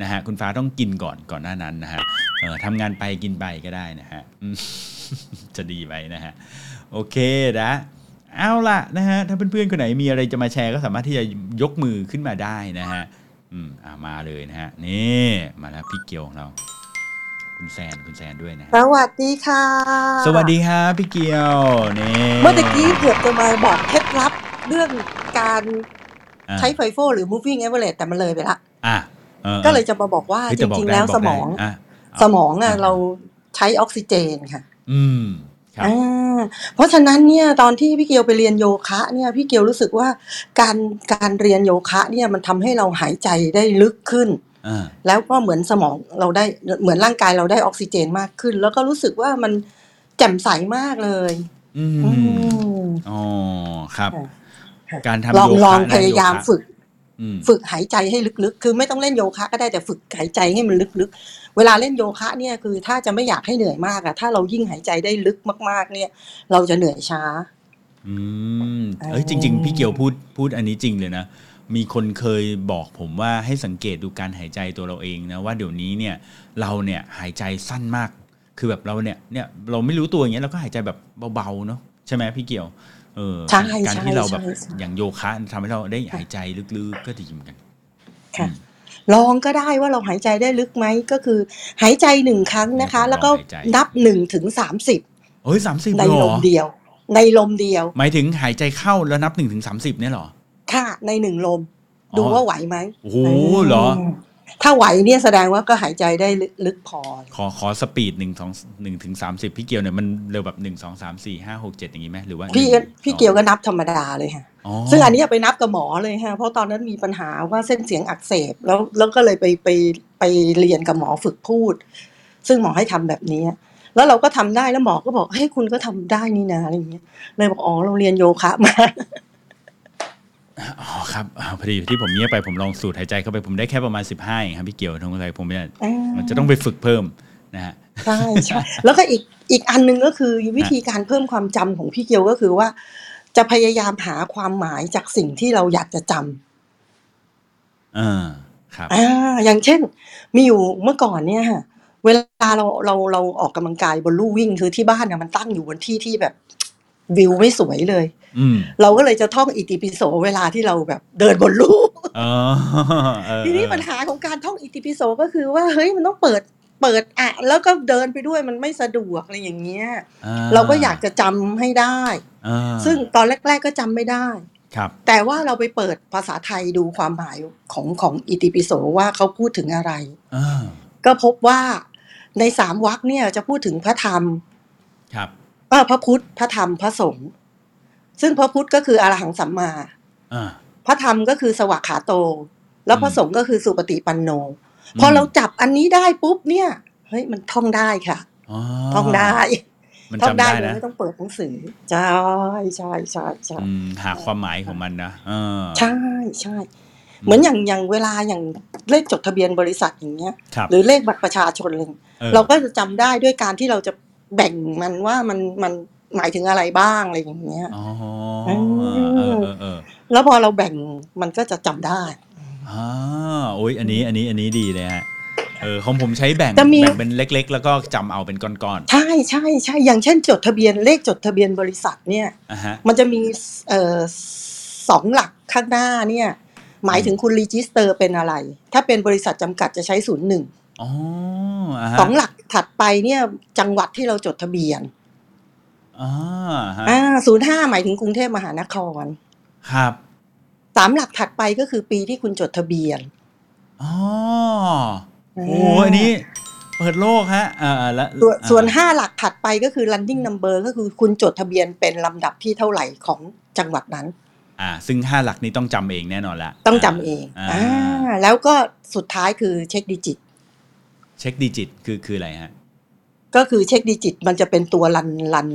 [SPEAKER 2] นะฮะคุณฟ้าต้องกินก่อนก่อนหน้านั้นนะฮะทำงานไปกินไปก็ได้นะฮะจะดีไหมนะฮะโอเคนะเอาล่ะนะฮะถ้าเพื่อนๆคนไหนมีอะไรจะมาแชร์ก็สามารถที่จะยกมือขึ้นมาได้นะฮะ อืมอ่ามาเลยนะฮะ นี่มาแล้วพี่เกียวของเรา คุณแซนคุณแซนด้วยนะฮะ
[SPEAKER 3] สวัสดีค่ะ
[SPEAKER 2] สวัสดีครับพี่เกียวนี่
[SPEAKER 3] เมื่อตะกี้เกือบจะมาบอกเคล็ดลับเรื่องการ
[SPEAKER 2] อะ
[SPEAKER 3] ใช้ไฟโฟหรือ moving average แต่มันเลยไปละ
[SPEAKER 2] อะออ
[SPEAKER 3] ก็เลยจะมาบอกว่า
[SPEAKER 2] เฮ้ย
[SPEAKER 3] จ
[SPEAKER 2] แต่บอก
[SPEAKER 3] ริง ๆ
[SPEAKER 2] ได้
[SPEAKER 3] แล้ว
[SPEAKER 2] บ
[SPEAKER 3] ส
[SPEAKER 2] ก
[SPEAKER 3] ม
[SPEAKER 2] ได้
[SPEAKER 3] อง
[SPEAKER 2] อะ
[SPEAKER 3] สมองอะ
[SPEAKER 2] อะ
[SPEAKER 3] เราใช้ออกซิเจนค่ะ
[SPEAKER 2] อืมครับ
[SPEAKER 3] อ่าเพราะฉะนั้นเนี่ยตอนที่พี่เกียวไปเรียนโยคะเนี่ยพี่เกียวรู้สึกว่าการการเรียนโยคะเนี่ยมันทำให้เราหายใจได้ลึกขึ้น
[SPEAKER 2] อ่า
[SPEAKER 3] แล้วก็เหมือนสมองเราได้เหมือนร่างกายเราได้ออกซิเจนมากขึ้น แล้วก็รู้สึกว่ามันแจ่มใสมากเลย
[SPEAKER 2] อื
[SPEAKER 3] อื
[SPEAKER 2] ม
[SPEAKER 3] ม
[SPEAKER 2] อ๋อ ครับ
[SPEAKER 3] ค่ะ
[SPEAKER 2] การทำ
[SPEAKER 3] ลอง
[SPEAKER 2] โยคะ
[SPEAKER 3] ลอง
[SPEAKER 2] นะ
[SPEAKER 3] พยายาม
[SPEAKER 2] โคะ
[SPEAKER 3] ฝึก
[SPEAKER 2] อืม
[SPEAKER 3] ฝึกหายใจให้ลึกๆ คือไม่ต้องเล่นโยคะก็ได้แต่ฝึกหายใจให้มันลึกๆ เวลาเล่นโยคะเนี่ยคือถ้าจะไม่อยากให้เหนื่อยมากอะถ้าเรายิ่งหายใจได้ลึกมาก ๆ เนี่ย เราจะเหนื่อยช้า
[SPEAKER 2] อืมเอ้ยจริง ๆ พี่เกียวพูดพูดอันนี้จริงเลยนะ มีคนเคยบอกผมว่าให้สังเกตดูการหายใจตัวเราเองนะว่าเดี๋ยวนี้เนี่ยเราเนี่ยหายใจสั้นมาก คือแบบเราเนี่ยเนี่ยเราไม่รู้ตัวอย่างเงี้ยเราก็หายใจแบบเบาๆเนาะใช่ไหมพี่เกียว เออ
[SPEAKER 3] ใช่
[SPEAKER 2] การ
[SPEAKER 3] ใช่
[SPEAKER 2] ที่เราแบบ
[SPEAKER 3] ใช่ใช่
[SPEAKER 2] อย่างโยคะทำให้เราได้หายใจลึกๆก็ดีเหมือนกัน
[SPEAKER 3] ค่ะลองก็ได้ว่าเราหายใจได้ลึกไหมก็คือ หายใจหนึ่งครั้งนะคะ แล้วก็นับหนึ่งถึงสามสิบ
[SPEAKER 2] เฮ้ยสามสิบ
[SPEAKER 3] ใน
[SPEAKER 2] เหร
[SPEAKER 3] ล
[SPEAKER 2] อ
[SPEAKER 3] มเดียว ในลมเดียว
[SPEAKER 2] หมายถึงหายใจเข้าแล้วนับหนึ่งถึงสามสิบเนี่ยเหรอ
[SPEAKER 3] ค่ะ ในหนึ่งลม
[SPEAKER 2] อ๋อ
[SPEAKER 3] ดูว่าไหวไหม
[SPEAKER 2] โอ้โหเหรอ
[SPEAKER 3] ม ถ้าไหวเนี่ยแสดงว่าก็หายใจได้ลึกพอ
[SPEAKER 2] ขอขอสปีดหนึ่งสองหนึ่งถึงสามสิบพี่เกียวเนี่ยมันเร็วแบบหนึ่งสองสามสี่ห้าหกเจ็ดอย่างงี้ไหมหรือว่า
[SPEAKER 3] พี่
[SPEAKER 2] หนึ่ง
[SPEAKER 3] พี่
[SPEAKER 2] สอง
[SPEAKER 3] เกียวก็นับธรรมดาเลยค่ะ
[SPEAKER 2] อ๋อ
[SPEAKER 3] ซึ่งอันนี้ไปนับกับหมอเลยฮะเพราะตอนนั้นมีปัญหาว่าเส้นเสียงอักเสบแล้วแล้วก็เลยไปไปไปเรียนกับหมอฝึกพูด ซึ่งหมอให้ทำแบบนี้ แล้วเราก็ทำได้แล้วหมอก็บอกเฮ้ยคุณก็ทำได้นี่นะอะไรอย่างเงี้ยเลยบอกอ๋อเราเรียนโยคะมา
[SPEAKER 2] อ๋อครับอ่าพอดีที่ผมเงียบไปผมลองสูดหายใจเข้าไปผมได้แค่ประมาณสิบห้าเองครับพี่เกียวทงอะไรผมเนี่ยมันจะต้องไปฝึกเพิ่มนะฮะ
[SPEAKER 3] ใช่ใช่แล้วก็อีกอีกอันหนึงก็คือวิธีการเพิ่มความจำของพี่เกียวก็คือว่า จะพยายามหาความหมายจากสิ่งที่เราอยากจะจำ
[SPEAKER 2] อ่าครับ
[SPEAKER 3] อ่าอย่างเช่น มีอยู่เมื่อก่อนเนี่ยค่ะเวลาเราเราเราออกกำลังกายบนลู่วิ่งคือที่บ้านน่ะมันตั้งอยู่บนที่ที่แบบ วิวไม่สวยเลย
[SPEAKER 2] อืม
[SPEAKER 3] เราก็เลยจะท่องอิติปิโสเวลาที่เราแบบเดินบนลู่
[SPEAKER 2] อ๋อเออ
[SPEAKER 3] ทีนี้ปัญหาของการท่องอิติปิโสก็คือว่าเฮ้ยมันต้องเปิดเปิดอะแล้วก็เดินไปด้วยมันไม่สะดวกอะไรอย่างเงี้ย
[SPEAKER 2] อ่
[SPEAKER 3] เราก็อยากจะจำให้ได้
[SPEAKER 2] อ่า
[SPEAKER 3] ซึ่งตอนแรก ๆก็จำไม่ได้
[SPEAKER 2] ครับ
[SPEAKER 3] แต่ว่าเราไปเปิดภาษาไทยดูความหมายของของอิติปิโสว่าเขาพูดถึงอะไร
[SPEAKER 2] อ่า
[SPEAKER 3] ก็พบว่าในสามวรรคเนี่ยจะพูดถึงพระธรรม
[SPEAKER 2] ครับ
[SPEAKER 3] เออพระพุทธพระธรรมพระสงฆ์ซึ่งพระพุทธก็คืออรหังสัมมา
[SPEAKER 2] อ่า
[SPEAKER 3] พระธรรมก็คือสวากขาโต แล้วพระ
[SPEAKER 2] อืม
[SPEAKER 3] สงฆ์ก็คือสุปฏิปันโน
[SPEAKER 2] อืม
[SPEAKER 3] พอเราจับอันนี้ได้ปุ๊บเนี่ยเฮ้ยมันท่องได้ค่ะ
[SPEAKER 2] อ๋อ
[SPEAKER 3] ท่องได้
[SPEAKER 2] มัน
[SPEAKER 3] ท่อง
[SPEAKER 2] จำ
[SPEAKER 3] ได้
[SPEAKER 2] ได้
[SPEAKER 3] โดย
[SPEAKER 2] นะ
[SPEAKER 3] ไม่ต้องเปิดหนังสือใช่ใช่ใช่ใช่
[SPEAKER 2] อืมหาความหมายของมันนะเออ
[SPEAKER 3] ใช่ใช่เหมือนอย่างอย่างเวลาอย่างเลขจดทะเบียนบริษัทอย่างเงี้ย
[SPEAKER 2] ครับ
[SPEAKER 3] หรือเลขบัตรประชาชนอะไรอย่างเงี้ย
[SPEAKER 2] ออ
[SPEAKER 3] เราก็จะจำได้ด้วยการที่เราจะ แบ่งมันว่ามันมันหมายถึงอะไรบ้างอะไรอย่างเงี้ย
[SPEAKER 2] อ๋อ
[SPEAKER 3] เออ
[SPEAKER 2] เออเออเออ
[SPEAKER 3] แล้วพอเราแบ่งมันก็จะจำได้
[SPEAKER 2] อ่าโอ้ยอันนี้อันนี้อันนี้ดีเลยฮะเออของผมใช้แบ่ง
[SPEAKER 3] จะมี
[SPEAKER 2] แบ่งเป็นเล็ก ๆ แล้วก็จำเอาเป็นก้อน
[SPEAKER 3] ใช่ใช่ใช่อย่างเช่น จดทะเบียนเลขจดทะเบียนบริษัทเนี่ย
[SPEAKER 2] ๆอะฮะ
[SPEAKER 3] มันจะมีเอ่อสองหลักข้างหน้าเนี่ยหมายถึงคุณ register เป็นอะไร ถ้าเป็นบริษัทจำกัดจะใช้ศูนย์หนึ่ง
[SPEAKER 2] อ๋ออะฮะ
[SPEAKER 3] สองหลักถัดไปเนี่ยจังหวัดที่เราจดทะเบียน
[SPEAKER 2] อ่าฮะ
[SPEAKER 3] อ่าศูนย์ห้าหมายถึงกรุงเทพมหานคร
[SPEAKER 2] ครับ
[SPEAKER 3] สามหลักถัดไปก็คือปีที่คุณจดทะเบียน
[SPEAKER 2] อ๋อโอ้อันนี้เปิดโลกฮะอ่าแล้ว
[SPEAKER 3] ส่วน
[SPEAKER 2] อ่า
[SPEAKER 3] ส่วนห้าหลักถัดไปก็คือ running number ก็คือคุณจดทะเบียนเป็นลำดับที่เท่าไหร่ของจังหวัดนั้น
[SPEAKER 2] อ่า ซึ่งห้าหลักนี้ต้องจำเองแน่นอนละ
[SPEAKER 3] ต้องจำเอง
[SPEAKER 2] อ่า
[SPEAKER 3] อ่าแล้วก็สุดท้ายคือ check digit
[SPEAKER 2] check digit คือคืออะไรฮะ
[SPEAKER 3] ก็คือ check digit มันจะเป็นตัว run run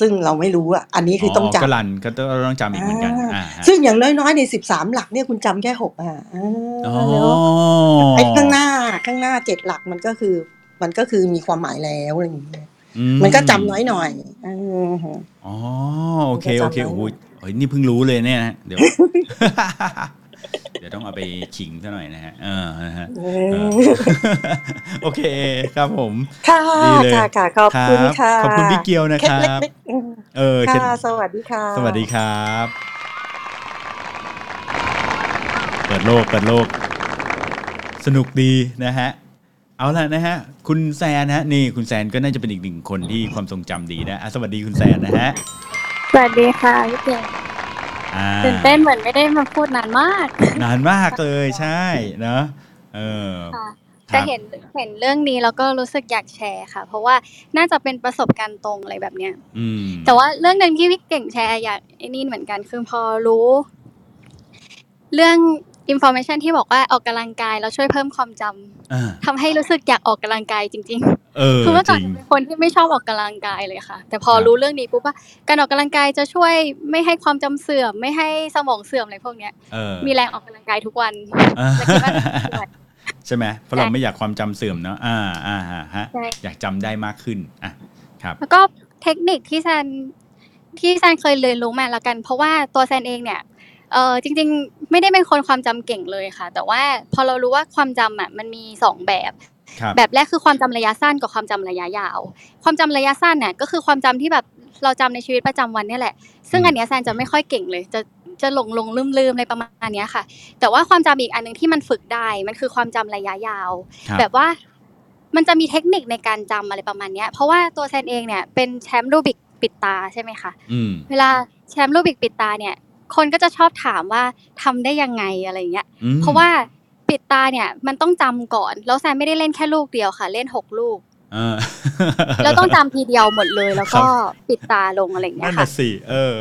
[SPEAKER 3] ซึ่งเราไม่รู้อะอันนี้คือต้องจำ
[SPEAKER 2] ก็รันก็ต้องต้องจำอีกเหมือนกันอ่าฮะ
[SPEAKER 3] ซึ่งอย่างน้อยๆในสิบสามหลักเนี่ยคุณจำแค่หกอะอ่า
[SPEAKER 2] อ๋อ
[SPEAKER 3] แล้วไอ้ข้างหน้าข้างหน้าเจ็ดหลักมันก็คือ มันก็คือมีความหมายแล้วอะไรอย่างเงี้ย
[SPEAKER 2] อื
[SPEAKER 3] มันก็จำน้อยหน่อยอ่าฮะ
[SPEAKER 2] อ๋อโอเค
[SPEAKER 3] มันก็
[SPEAKER 2] โอเค
[SPEAKER 3] จำไว้
[SPEAKER 2] โอ้ยโอ้ยนี่เพิ่งรู้เลยเนี่ยนะเดี๋ยว เดี๋ยวดี๋ยวต้องเอาไปขิงซะหน่อยนะฮะเออนะฮะ
[SPEAKER 3] เอ
[SPEAKER 2] เอ
[SPEAKER 3] อ
[SPEAKER 2] อโอเคครับผม
[SPEAKER 3] ค่ะ
[SPEAKER 2] ดีเลย
[SPEAKER 3] ค่ะค่ะขอบคุณ
[SPEAKER 2] ครับ
[SPEAKER 3] ค่ะ
[SPEAKER 2] ขอบคุณพี่เกียวนะ
[SPEAKER 3] เคล็ด
[SPEAKER 2] ครับ
[SPEAKER 3] เล็กๆอืม
[SPEAKER 2] เออเคล็ด
[SPEAKER 3] ค่ะสวัสดีค่ะ
[SPEAKER 2] สวัสดีครับ เปิดโลกเปิดโลก สนุกดีนะฮะเอาละนะฮะ คุณแซนนะฮะนี่คุณแซนก็น่าจะเป็นอีกหนึ่งคนที่ความทรงจำดีนะอะสวัสดีคุณแซนนะฮะ
[SPEAKER 4] สวัสดีค่ะพี่เก่ง
[SPEAKER 2] อ่า
[SPEAKER 4] ตื่นเต้นเหมือนไม่ได้มาพูดนานมาก
[SPEAKER 2] นานมากเลยใช่เนอะเออ
[SPEAKER 4] ค่ะ
[SPEAKER 2] ค
[SPEAKER 4] แต่
[SPEAKER 2] รับ
[SPEAKER 4] เห็นเห็นเรื่องนี้แล้วก็รู้สึกอยากแชร์ค่ะ เพราะว่าน่าจะเป็นประสบการณ์ตรงอะไรแบบเนี้ย
[SPEAKER 2] อืม
[SPEAKER 4] แต่ว่าเรื่องหนึ่งที่พี่เก่งแชร์อยากไอ้นี่เหมือนกันคือพอรู้ เรื่อง อินโฟ a t ชันที่บอกว่าออกกำลังกายแล้วช่วยเพิ่มความจำ
[SPEAKER 2] อ่า
[SPEAKER 4] ทำให้รู้สึกอยากออกกำลังกายจริง
[SPEAKER 2] เออ
[SPEAKER 4] ๆคือเมื่อก่อนจ
[SPEAKER 2] ริง
[SPEAKER 4] เป็นคนที่ไม่ชอบออกกำลังกายเลยค่ะ แต่พอ
[SPEAKER 2] ครับ
[SPEAKER 4] รู้เรื่องนี้ปุ๊บว่าการออกกำลังกายจะช่วยไม่ให้ความจำเสื่อม ไม่ให้สมองเสื่อมอะไรพวกเนี้ย
[SPEAKER 2] เออ
[SPEAKER 4] มีแรงออกกำลังกายทุกวัน
[SPEAKER 2] อ่า
[SPEAKER 4] และคิดว่าจะช่วย
[SPEAKER 2] ใช่ไหมเพราะเรา
[SPEAKER 4] ใช่
[SPEAKER 2] ไม่อยากความจำเสื่อมเนาะอ่าอ่าฮะฮะ
[SPEAKER 4] ใช่
[SPEAKER 2] อยากจำได้มากขึ้นอะครับ
[SPEAKER 4] แล้วก็เทคนิคที่แซนที่แซนเคยเรียนรู้มาแล้วกัน เพราะว่าตัวแซนเองเนี่ย เออจริงๆ ไม่ได้เป็นคนความจำเก่งเลยค่ะ แต่ว่าพอเรารู้ว่าความจำอะมันมีสองแบบ
[SPEAKER 2] ครับ
[SPEAKER 4] แบบแรกคือความจำระยะสั้นกับความจำระยะยาว ความจำระยะสั้นเนี่ยก็คือความจำที่แบบเราจำในชีวิตประจำวันเนี่ยแหละ ซึ่ง
[SPEAKER 2] อืม
[SPEAKER 4] อันเนี้ยแซนจะไม่ค่อยเก่งเลย จะจะหลงหลงลืมลืมอะไรประมาณเนี้ยค่ะ แต่ว่าความจำอีกอันหนึงที่มันฝึกได้มันคือความจำระยะยาว
[SPEAKER 2] ครับ
[SPEAKER 4] แบบว่ามันจะมีเทคนิคในการจำอะไรประมาณเนี้ยเพราะว่าตัวแซนเองเนี่ยเป็นแชมป์รูบิกปิดตาใช่ไหมคะ
[SPEAKER 2] อืม
[SPEAKER 4] เวลาแชมป์รูบิกปิดตาเนี่ย คนก็จะชอบถามว่าทำได้ยังไงอะไรเงี้ย
[SPEAKER 2] อืม
[SPEAKER 4] เพราะว่าปิดตาเนี่ยมันต้องจำก่อน แล้วแซนไม่ได้เล่นแค่ลูกเดียวค่ะ เล่นหกลูก
[SPEAKER 2] เออ
[SPEAKER 4] แล้วต้องจำทีเดียวหมดเลย แล้วก็
[SPEAKER 2] ครับ
[SPEAKER 4] ปิดตาลงอะไรอย่างเงี้
[SPEAKER 2] นั่
[SPEAKER 4] ย
[SPEAKER 2] น
[SPEAKER 4] ค่ะ
[SPEAKER 2] น่ะสิเออ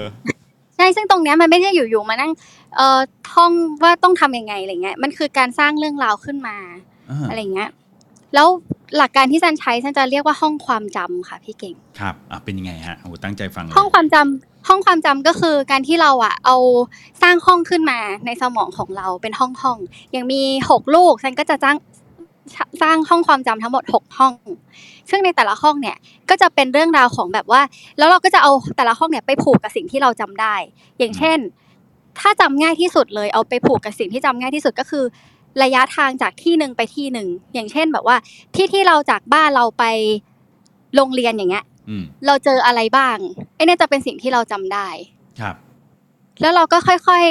[SPEAKER 4] ใช่ซึ่งตรงเนี้ยมันไม่ได้อยู่ๆมานั่งเอ่อท่องว่าต้องทำยังไงอะไรเงี้ยมันคือการสร้างเรื่องราวขึ้นมา
[SPEAKER 2] อ่า
[SPEAKER 4] อะไรเงี้ยแล้วหลักการที่แซนใช้แซนจะเรียกว่าห้องความจำค่ะพี่เก่ง
[SPEAKER 2] ครับอะเป็นยังไงฮะโอ้โหตั้งใจฟังเลย
[SPEAKER 4] ห้องความจำ ห้องความจำก็คือการที่เราอะเอาสร้างห้องขึ้นมาในสมองของเราเป็นห้องห้องๆอย่างมีหกลูกแซนก็จะสร้างสร้างห้องความจำทั้งหมดหกห้อง ซึ่งในแต่ละห้องเนี่ยก็จะเป็นเรื่องราวของแบบว่า แล้วเราก็จะเอาแต่ละห้องเนี่ยไปผูกกับสิ่งที่เราจำได้ อย่างเช่น ถ้าจำง่ายที่สุดเลยเอาไปผูกกับสิ่งที่จำง่ายที่สุดก็คือ ระยะทางจากที่หนึ่งไปที่หนึ่งอย่างเช่นแบบว่าที่ที่เราจากบ้านเราไปโรงเรียนอย่างเงี้ย เราเจออะไรบ้างไอ้เนี่ยจะเป็นสิ่งที่เราจำได้
[SPEAKER 2] ครับ
[SPEAKER 4] แล้วเราก็ค่อย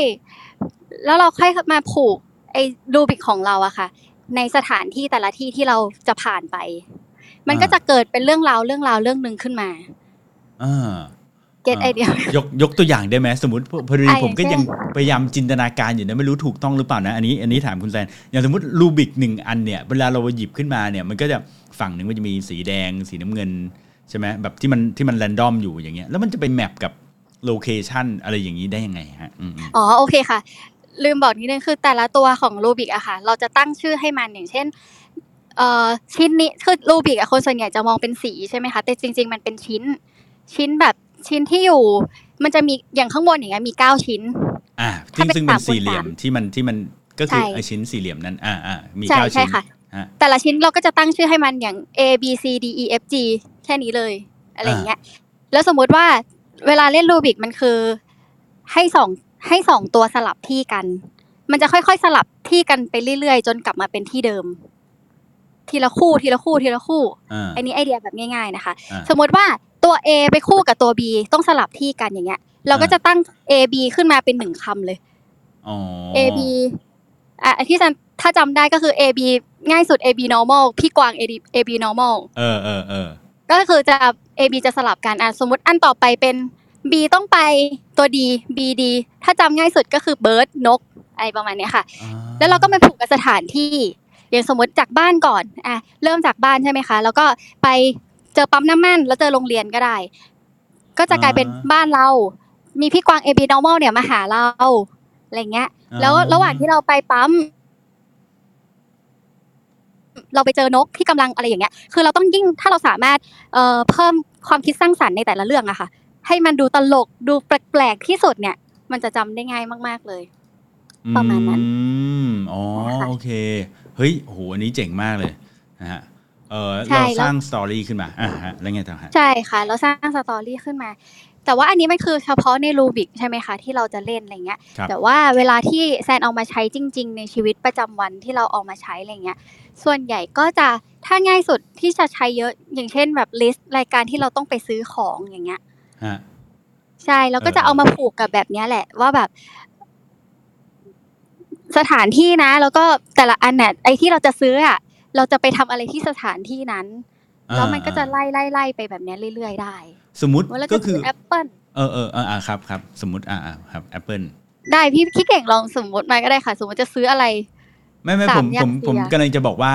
[SPEAKER 4] ๆ แล้วเราค่อยมาผูกไอ้รูบิกของเราอะค่ะ ในสถานที่แต่ละที่ที่เราจะผ่านไป มันก็จะเกิดเป็นเรื่องราวเรื่องราวเรื่องหนึ่งขึ้นมา
[SPEAKER 2] อ่า
[SPEAKER 4] get ideaย
[SPEAKER 2] กยกตัวอย่างได้ไหมสมมติพอพอดี
[SPEAKER 4] อะ
[SPEAKER 2] ผมก็
[SPEAKER 4] อย่างเช่น
[SPEAKER 2] ยังพยายามจินตนาการอยู่นะไม่รู้ถูกต้องหรือเปล่านะ อันนี้อันนี้ถามคุณแซนอย่างสมมติรูบิกหนึ่งอันเนี่ยเวลาเราหยิบขึ้นมาเนี่ย มันก็จะฝั่งหนึ่งมันจะมีสีแดง สีน้ำเงิน ใช่ไหมแบบที่มันที่มัน random อยู่อย่างเงี้ยแล้วมันจะไป map กับ location อะไรอย่างนี้ได้ยังไงฮะอืมอืม
[SPEAKER 4] อ๋อโอเคค่ะ ลืมบอกนิดนึงคือแต่ละตัวของรูบิกอะค่ะ เราจะตั้งชื่อให้มันอย่างเช่นเอ่อชิ้นนี้คือรูบิกอะคนส่วนใหญ่จะมองเป็นสีใช่ไหมคะแต่จริง ๆ มันเป็นชิ้น ชิ้นแบบชิ้นที่อยู่ มันจะมีอย่างข้างบนอย่างเงี้ยมีเก้าชิ้น
[SPEAKER 2] อ่า
[SPEAKER 4] ถ้า
[SPEAKER 2] ที่
[SPEAKER 4] เป็น
[SPEAKER 2] ซึ่งเป็น
[SPEAKER 4] สามคูณ
[SPEAKER 2] สี่เหลี่ยม
[SPEAKER 4] สาม
[SPEAKER 2] ที่มันที่มันก็คือ
[SPEAKER 4] ใช่
[SPEAKER 2] ไอชิ้นสี่เหลี่ยมนั้นอ่าอ่ามี
[SPEAKER 4] ใช่
[SPEAKER 2] เก้า
[SPEAKER 4] ใช่
[SPEAKER 2] ชิ้น
[SPEAKER 4] ค่ะ
[SPEAKER 2] ฮะ
[SPEAKER 4] แต่ละชิ้นเราก็จะตั้งชื่อให้มันอย่าง A B C D E F G แค่นี้เลย อะไรอย่างเงี้ย แล้วสมมุติว่าเวลาเล่นรูบิกมันคือให้สองให้สองตัวสลับที่กัน มันจะค่อยๆสลับที่กันไปเรื่อยๆ จนกลับมาเป็นที่เดิม ทีละคู่ทีละคู่ทีละคู่
[SPEAKER 2] อ่า
[SPEAKER 4] อันนี้ไอเดียแบบง่ายๆนะคะ
[SPEAKER 2] อ่า
[SPEAKER 4] สมมติว่าตัว A ไปคู่กับตัว B ต้องสลับที่กันอย่างเงี้ย เราก็
[SPEAKER 2] อ่า
[SPEAKER 4] จะตั้ง A B ขึ้นมาเป็นหนึ่งคำเลย
[SPEAKER 2] อ๋อ
[SPEAKER 4] A B อะที่ฉันถ้าจำได้ก็คือ A B ง่ายสุด A B normal พี่กวาง A B A B normal
[SPEAKER 2] เออเออเออ
[SPEAKER 4] ก็คือจะ A B จะสลับกันอะสมมติอันต่อไปเป็น B ต้องไปตัว D B D ถ้าจำง่ายสุดก็คือ bird นกอะไรประมาณเนี้ยค่ะ
[SPEAKER 2] อ่
[SPEAKER 4] แล้วเราก็มาผูกกับสถานที่ อย่างสมมติจากบ้านก่อนอะเริ่มจากบ้านใช่ไหมคะ แล้วก็ไปเจอปั๊มน้ำมันแล้วเจอโรงเรียนก็ได้ ก็จะกลายเป็นบ้านเรา มีพี่กวาง AB normal เนี่ยมาหาเราอะไรเงี้ย แล้วระหว่างที่เราไปปั๊ม เราไปเจอนกที่กำลังอะไรอย่างเงี้ยคือเราต้องยิ่งถ้าเราสามารถเอ่อเพิ่มความคิดสร้างสรรค์ในแต่ละเรื่องอะค่ะให้มันดูตลกดูแปลกๆที่สุดเนี่ย มันจะจำได้ง่ายมาก ๆเลย ประมาณนั้น
[SPEAKER 2] อืมอ๋อ
[SPEAKER 4] ค่ะ
[SPEAKER 2] โอเค เฮ้ยโหอันนี้เจ๋งมากเลยนะฮะเออ
[SPEAKER 4] ใช่
[SPEAKER 2] เรา
[SPEAKER 4] แล้ว
[SPEAKER 2] สร้างสตอรี่ขึ้นมาอ่าฮะแล้วไงต่อฮะ
[SPEAKER 4] ใช่ค่ะ เราสร้างสตอรี่ขึ้นมา แต่ว่าอันนี้มันคือเฉพาะในรูบิกใช่ไหมคะ ที่เราจะเล่นอะไรเงี้ย
[SPEAKER 2] ครับ
[SPEAKER 4] แต่ว่าเวลาที่แซนเอามาใช้จริง ๆ ในชีวิตประจำวันที่เราเอามาใช้อะไรเงี้ย ส่วนใหญ่ก็จะถ้าง่ายสุดที่จะใช้เยอะอย่างเช่นแบบ list รายการที่เราต้องไปซื้อของอย่างเงี้ย
[SPEAKER 2] ฮะ
[SPEAKER 4] ใช่แล้วก็
[SPEAKER 2] เออ
[SPEAKER 4] จะเอามาผูกกับแบบเนี้ยแหละ ว่าแบบ สถานที่นะ แล้วก็แต่ละอันเนี่ยไอ้ที่เราจะซื้ออะเราจะไปทำอะไรที่สถานที่นั้น แล้วมันก็จะ
[SPEAKER 2] อ่า
[SPEAKER 4] ไล่ไล่ไล่ไปแบบเนี้ยเรื่อยๆ ได้
[SPEAKER 2] สมมติ
[SPEAKER 4] แล้ว
[SPEAKER 2] ก็
[SPEAKER 4] จะ
[SPEAKER 2] คื
[SPEAKER 4] ซื้
[SPEAKER 2] อ
[SPEAKER 4] แอปเปิล
[SPEAKER 2] เออเออเอออ่าครับครับสมมติอ่าอ่าครับแอปเปิล
[SPEAKER 4] ได้พี่พี่เก่งลองสมมติมาก็ได้ค่ะ สมมติจะซื้ออะไร
[SPEAKER 2] ไม่ไม่
[SPEAKER 4] สา
[SPEAKER 2] ผมม
[SPEAKER 4] อย่าง
[SPEAKER 2] ผม
[SPEAKER 4] เสีย
[SPEAKER 2] ผมกำลังจะบอกว่า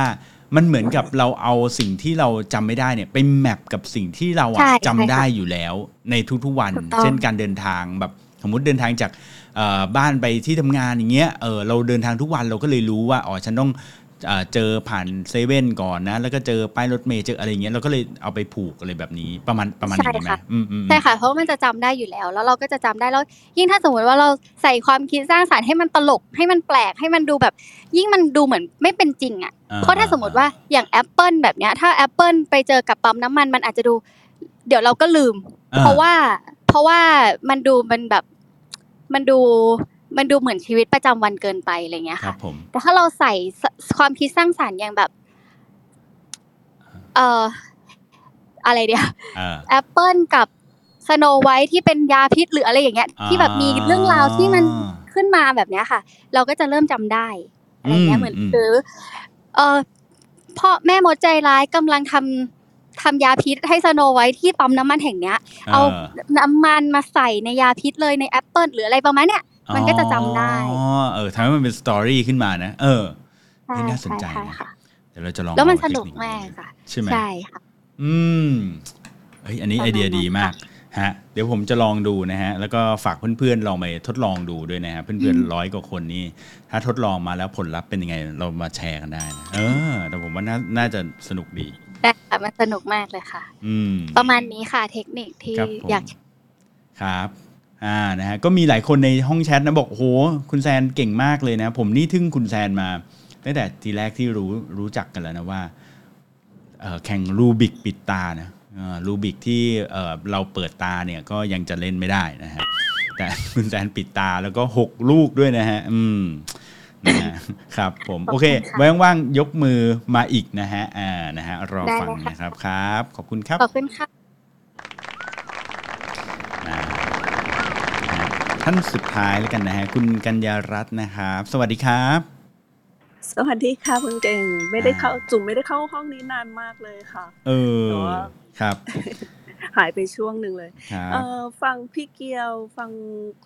[SPEAKER 2] มันเหมือนกับเราเอาสิ่งที่เราจำไม่ได้เนี่ยไปแมปกับสิ่งที่เราอะ
[SPEAKER 4] ใช่
[SPEAKER 2] จำ
[SPEAKER 4] ใช่
[SPEAKER 2] ได้
[SPEAKER 4] ค่ะ
[SPEAKER 2] อยู่แล้วในทุกๆวัน
[SPEAKER 4] ถูกต้อง
[SPEAKER 2] เช่นการเดินทางแบบสมมติเดินทางจากเอ่อบ้านไปที่ทำงานอย่างเงี้ยเออเราเดินทางทุกวันเราก็เลยรู้ว่าอ๋อฉันต้อง เอ่อเจอผ่านเซเว่นก่อนนะ แล้วก็เจอป้ายรถเมล์เจออะไรเงี้ยเราก็เลยเอาไปผูกอะไรแบบนี้ประมาณประมาณอย่างนี้ไหม
[SPEAKER 4] ใช่ค่ะ
[SPEAKER 2] อืมอืมอืม
[SPEAKER 4] ใช่ค่ะเพราะว่ามันจะจำได้อยู่แล้ว แล้วเราก็จะจำได้แล้วยิ่งถ้าสมมติว่าเราใส่ความคิดสร้างสรรค์ให้มันตลกให้มันแปลกให้มันดูแบบ ยิ่งมันดูเหมือนไม่เป็นจริงอะ
[SPEAKER 2] อ่
[SPEAKER 4] เพราะถ้าสมมติว่าอย่างแอปเปิลแบบเนี้ยถ้าแอปเปิลไปเจอกับปั๊มน้ำมันมันอาจจะดู เดี๋ยวเราก็ลืม
[SPEAKER 2] อ่
[SPEAKER 4] เพราะว่า เพราะว่ามันดูมันแบบมันดู มันดูเหมือนชีวิตประจำวันเกินไปอะไรเงี้ย
[SPEAKER 2] ครั
[SPEAKER 4] ค่ะ
[SPEAKER 2] บผม
[SPEAKER 4] แต่ถ้าเราใส่ความคิดสร้างสรรค์อย่างแบบ เอ่ออะไรเดียว
[SPEAKER 2] เออ
[SPEAKER 4] แอปเปิลกับ Snow White ที่เป็นยาพิษหรืออะไรอย่างเงี้ย ที่แบบมีเรื่องราวที่มันขึ้นมาแบบเนี้ยค่ะ เราก็จะเริ่มจำได้อะไรเงี้ยเหมือนหรือ เออพ่อแม่มดใจร้ายกำลังทำทำยาพิษให้ Snow White ที่ปั๊มน้ำมันแห่งเนี้ย เอาน้ำมันมาใส่ในยาพิษเลยในแอปเปิลหรืออะไรประมาณเนี้ย มันก็จะจำได้
[SPEAKER 2] อ๋อเออทำให้มันเป็น story ขึ้นมานะ เออ
[SPEAKER 4] ใช่
[SPEAKER 2] เฮ้ยน่าสนใจ
[SPEAKER 4] ช่
[SPEAKER 2] นะ
[SPEAKER 4] ค่ะ
[SPEAKER 2] เดี๋ยวเราจะลอง
[SPEAKER 4] แล้วมัน
[SPEAKER 2] เอา
[SPEAKER 4] สนุก
[SPEAKER 2] เทค
[SPEAKER 4] มากค่ะ
[SPEAKER 2] ใช่ไหม
[SPEAKER 4] ใช่ค่ะ
[SPEAKER 2] อืมเฮ้ยอันนี้
[SPEAKER 4] ประ
[SPEAKER 2] ไอ
[SPEAKER 4] มาณ
[SPEAKER 2] เดียดี
[SPEAKER 4] นั้น
[SPEAKER 2] มากฮะเดี๋ยวผมจะลองดูนะฮะ แล้วก็ฝากเพื่อนๆลองไปทดลองดูด้วยนะฮะ เพื่อนๆร้อยกว่าคนนี้ถ้าทดลองมาแล้วผลลัพธ์เป็นยังไง เรามาแชร์กันได้นะเออแต่ผมว่าน่าน่าจะสนุกดี
[SPEAKER 4] ได้ค่ะมันสนุกมากเลยค่ะ
[SPEAKER 2] อืม
[SPEAKER 4] ประมาณนี้ค่ะเทคนิคที่
[SPEAKER 2] ครับผม
[SPEAKER 4] อยาก
[SPEAKER 2] ครับ อ่านะฮะก็มีหลายคนในห้องแชทนะบอกโอ้โหคุณแซนเก่งมากเลยนะ ผมนี่ทึ่งคุณแซนมาตั้งแต่ทีแรกที่รู้รู้จักกันแล้วนะว่าเอ่อแข่งรูบิกปิดตานะเอ่อรูบิกที่เอ่อเราเปิดตาเนี่ยก็ยังจะเล่นไม่ได้นะฮะแต่คุณแซนปิดตาแล้วก็หกลูกด้วยนะฮะ อืมนะฮะครับผม โอเค ไว้ว่างๆ ยกมือมาอีกนะฮะ อ่า นะฮะ รอฟังนะครับ ครับ ขอบคุณครับ
[SPEAKER 4] ขอบคุณค่ะ
[SPEAKER 2] อ่านะฮะ ท่านสุดท้ายแล้วกันนะฮะคุณกัญญารัตน์นะครับ สวัสดีครับ
[SPEAKER 5] สวัสดีค่ะคุณเก่งไม่ได้เข้า
[SPEAKER 2] อ่า
[SPEAKER 5] จุ๋มไม่ได้เข้าห้องนี้นานมากเลยค่ะ
[SPEAKER 2] เออ
[SPEAKER 5] แต่ว่า
[SPEAKER 2] ครับ
[SPEAKER 5] หายไปช่วงหนึ่งเลย
[SPEAKER 2] ครั
[SPEAKER 5] เอบอฟังพี่เกียวฟัง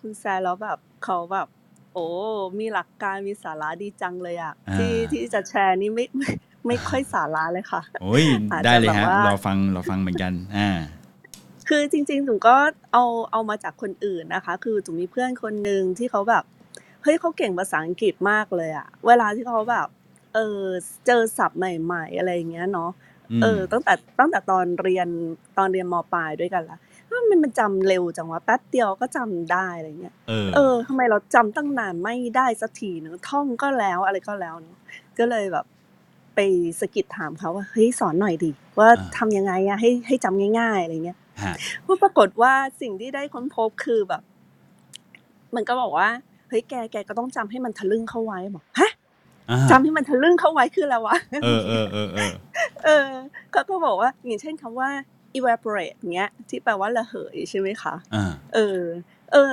[SPEAKER 5] คุณแซนแล้วแบบเขาแบบโอ้มีหลักการมีสาระดีจังเลยอะ
[SPEAKER 2] อ่า
[SPEAKER 5] ที่ที่จะแชร์นี่ไม่ไม่ไม่ค่อยสาระเลยค่ะ
[SPEAKER 2] โอ้ย
[SPEAKER 5] อาจจะ
[SPEAKER 2] ได้เลยฮะ
[SPEAKER 5] แบบว่า
[SPEAKER 2] รอฟังรอฟังเหมือนกัน อ่า
[SPEAKER 5] คือจริงๆจุ๋มก็เอาเอามาจากคนอื่นนะคะ คือจุ๋มมีเพื่อนคนหนึ่งที่เขาแบบเฮ้ยเขาเก่งภาษาอังกฤษมากเลยอะเวลาที่เขาแบบเออเจอศัพท์ใหม่ ๆ อะไรอย่างเงี้ยเนาะ
[SPEAKER 2] ม
[SPEAKER 5] เออตั้งแต่ตั้งแต่ตอนเรียนตอนเรียนมปลายด้วยกันละมันมันจำเร็วจังวะแป๊บเดียวก็จำได้อะไรเงี้ย
[SPEAKER 2] เออ
[SPEAKER 5] เออทำไมเราจำตั้งนานไม่ได้สักทีหนึ่งท่องก็แล้วอะไรก็แล้วเนอะก็เลยแบบไปสะกิดถามเขาว่าเฮ้ยสอนหน่อยดิว่า
[SPEAKER 2] อ่า
[SPEAKER 5] ทำยังไงอะให้ให้จำง่าย ๆอะไรเงี้ย
[SPEAKER 2] ฮะ
[SPEAKER 5] ว่าปรากฏว่าสิ่งที่ได้ค้นพบคือแบบ มันก็บอกว่าเฮ้ยแกแกก็ต้องจำให้มันทะลึ่งเข้าไว้บอกฮะ
[SPEAKER 2] อ่า
[SPEAKER 5] จำให้มันทะลึ่งเข้าไว้คืออะไรวะ
[SPEAKER 2] เออเออเออเออ
[SPEAKER 5] เออก็ก็บอกว่าอย่างเช่นคำว่า evaporate เงี้ย ที่แปลว่าระเหยใช่ไหมคะ
[SPEAKER 2] อ่า
[SPEAKER 5] เออ เออ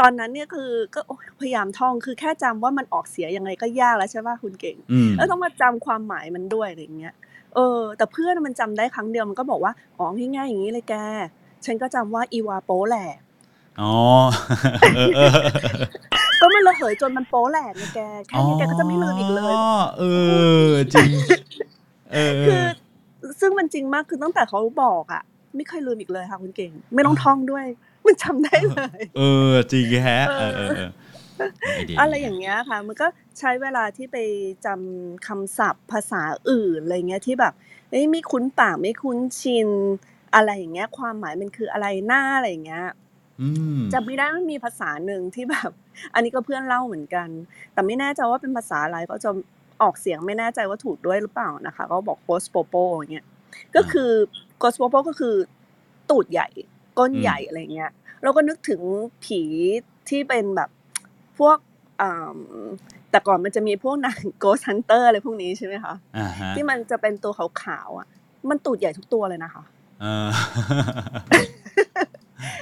[SPEAKER 5] ตอนนั้นเนี่ยคือก็โอ๊ยพยายามท่องคือแค่จำว่ามันออกเสียยังไงก็ยากแล้วใช่ป่ะคุณเก่ง
[SPEAKER 2] อืม
[SPEAKER 5] แล้วต้องมาจำความหมายมันด้วยอะไรเงี้ย เออ แต่เพื่อนมันจำได้ครั้งเดียวมันก็บอกว่าอ๋อง่ายๆอย่างนี้เลยแก ฉันก็จำว่าอีวาโปแหลก
[SPEAKER 2] อ๋อเออเออ
[SPEAKER 5] ก็มันระเหยจนมันโปแหลกไงแกแค่นี้แกก็จะไม่ลืมอีกเลย
[SPEAKER 2] อ๋อเออจริงเออเอ
[SPEAKER 5] คือ
[SPEAKER 2] อ
[SPEAKER 5] ซึ่งมันจริงมากคือตั้งแต่เขาบอกอะ ไม่เคยลืมอีกเลยค่ะคุณเก่ง ไม่ต้องท่องด้วย มันจำได้เลย
[SPEAKER 2] เออจริงแฮะเออเออเออไเดี
[SPEAKER 5] อะไร
[SPEAKER 2] ดี
[SPEAKER 5] อย่างเงี้ยค่ะ มันก็ใช้เวลาที่ไปจำคำศัพท์ภาษาอื่นอะไรเงี้ยที่แบบเอ้ยไม่คุ้นปากไม่คุ้นชิน อะไรอย่างเงี้ย ความหมายมันคืออะไรหน้าอะไรอย่างเงี้ย
[SPEAKER 2] อืม
[SPEAKER 5] จำไม่ได้มันมีภาษาหนึ่งที่แบบ อันนี้ก็เพื่อนเล่าเหมือนกัน แต่ไม่แน่ใจว่าเป็นภาษาอะไรก็จะออกเสียงไม่แน่ใจว่าถูกด้วยหรือเปล่านะคะ ก็บอก ghost popo อย่างเงี้ยก็คือ ghost popo ก็คือตูดใหญ่ก้นใหญ่อะไรเงี้ยเราก็นึกถึงผีที่เป็นแบบพ วกอ่าแต่ก่อนมันจะมีพวกหนัง ghost hunter อะไรพวกนี้ใช่ไหมคะ
[SPEAKER 2] อ่าฮะ
[SPEAKER 5] ที่มันจะเป็นตัวขาวๆอะ มันตูดใหญ่ทุกตัวเลยนะคะ
[SPEAKER 2] เออ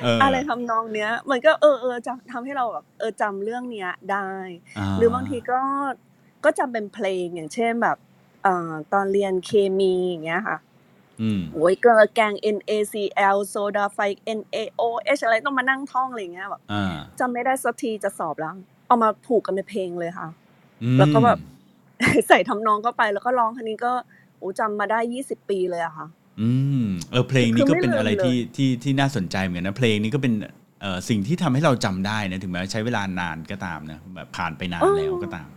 [SPEAKER 2] เออ
[SPEAKER 5] อะไรทำนองเนี้ย มันก็เออเออจะทำให้เราแบบเออจำเรื่องเนี้ยได้ หรือบางทีก็ก็จำเป็นเพลงอย่างเช่นแบบเอ่อตอนเรียนเคมีอย่างเงี้ยค่ะ
[SPEAKER 2] อืม
[SPEAKER 5] โอ้ยเกลือแกง NaCl โซดาไฟ NaOH อะไรต้องมานั่งท่องอะไรอย่างเงี้ยแบบ
[SPEAKER 2] อ่า
[SPEAKER 5] จำไม่ได้สักทีจะสอบแล้ว เอามาผูกกันเป็นเพลงเลยค่ะ
[SPEAKER 2] อืม
[SPEAKER 5] แล้วก็แบบใส่ทำนองเข้าไปแล้วก็ร้องคันนี้ก็โอ้จำมาได้ยี่สิบปีเลยอะค่ะ
[SPEAKER 2] อืมเออเพลงนี้
[SPEAKER 5] คือ
[SPEAKER 2] ก็
[SPEAKER 5] ไม่
[SPEAKER 2] เป็น
[SPEAKER 5] ลืม
[SPEAKER 2] อะไร
[SPEAKER 5] เลย
[SPEAKER 2] ที่ที่ที่น่าสนใจเหมือนกันนะเพลงนี้ก็เป็นเอ่อสิ่งที่ทำให้เราจำได้นะถึงแม้ใช้เวลานานก็ตามนะแบบผ่านไปนานแล้วก็ตาม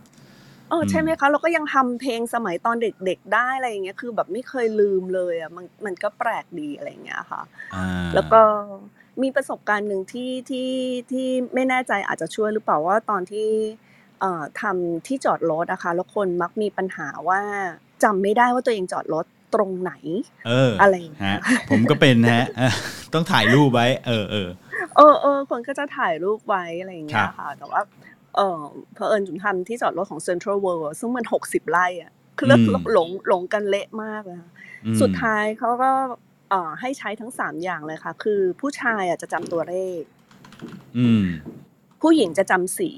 [SPEAKER 5] เออใช่ไหมคะ เราก็ยังทำเพลงสมัยตอนเด็กๆได้อะไรอย่างเงี้ยคือแบบไม่เคยลืมเลยอะมันมันก็แปลกดีอะไรอย่างเงี้ยค่ะ
[SPEAKER 2] อ่า
[SPEAKER 5] แล้วก็มีประสบการณ์หนึ่งที่ที่ที่ไม่แน่ใจอาจจะช่วยหรือเปล่าว่าตอนที่เอ่อทำที่จอดรถนะคะแล้วคนมักมีปัญหาว่าจำไม่ได้ว่าตัวเองจอดรถตรงไหน
[SPEAKER 2] เออ
[SPEAKER 5] อะไรอย่างเงี้ย
[SPEAKER 2] ฮะผมก็เป็นฮะเออต้องถ่ายรูปไว้ เออเออ
[SPEAKER 5] เออเออคนก็จะถ่ายรูปไว้อะไรอย่างเงี้
[SPEAKER 2] ค
[SPEAKER 5] ย
[SPEAKER 2] รับ
[SPEAKER 5] ค่ะ แต่ว่า เออเผอิญจุนทำที่จอดรถของ Central World อะซึ่งมันหกสิบไร่อะคือแล้วหลงหลงกันเละมากเลยค่ะ
[SPEAKER 2] อืม
[SPEAKER 5] สุดท้ายเขาก็เอ่อให้ใช้ทั้งสามอย่างเลยค่ะ คือผู้ชายอะจะจำตัวเลข
[SPEAKER 2] อืม
[SPEAKER 5] ผู้หญิงจะจำสี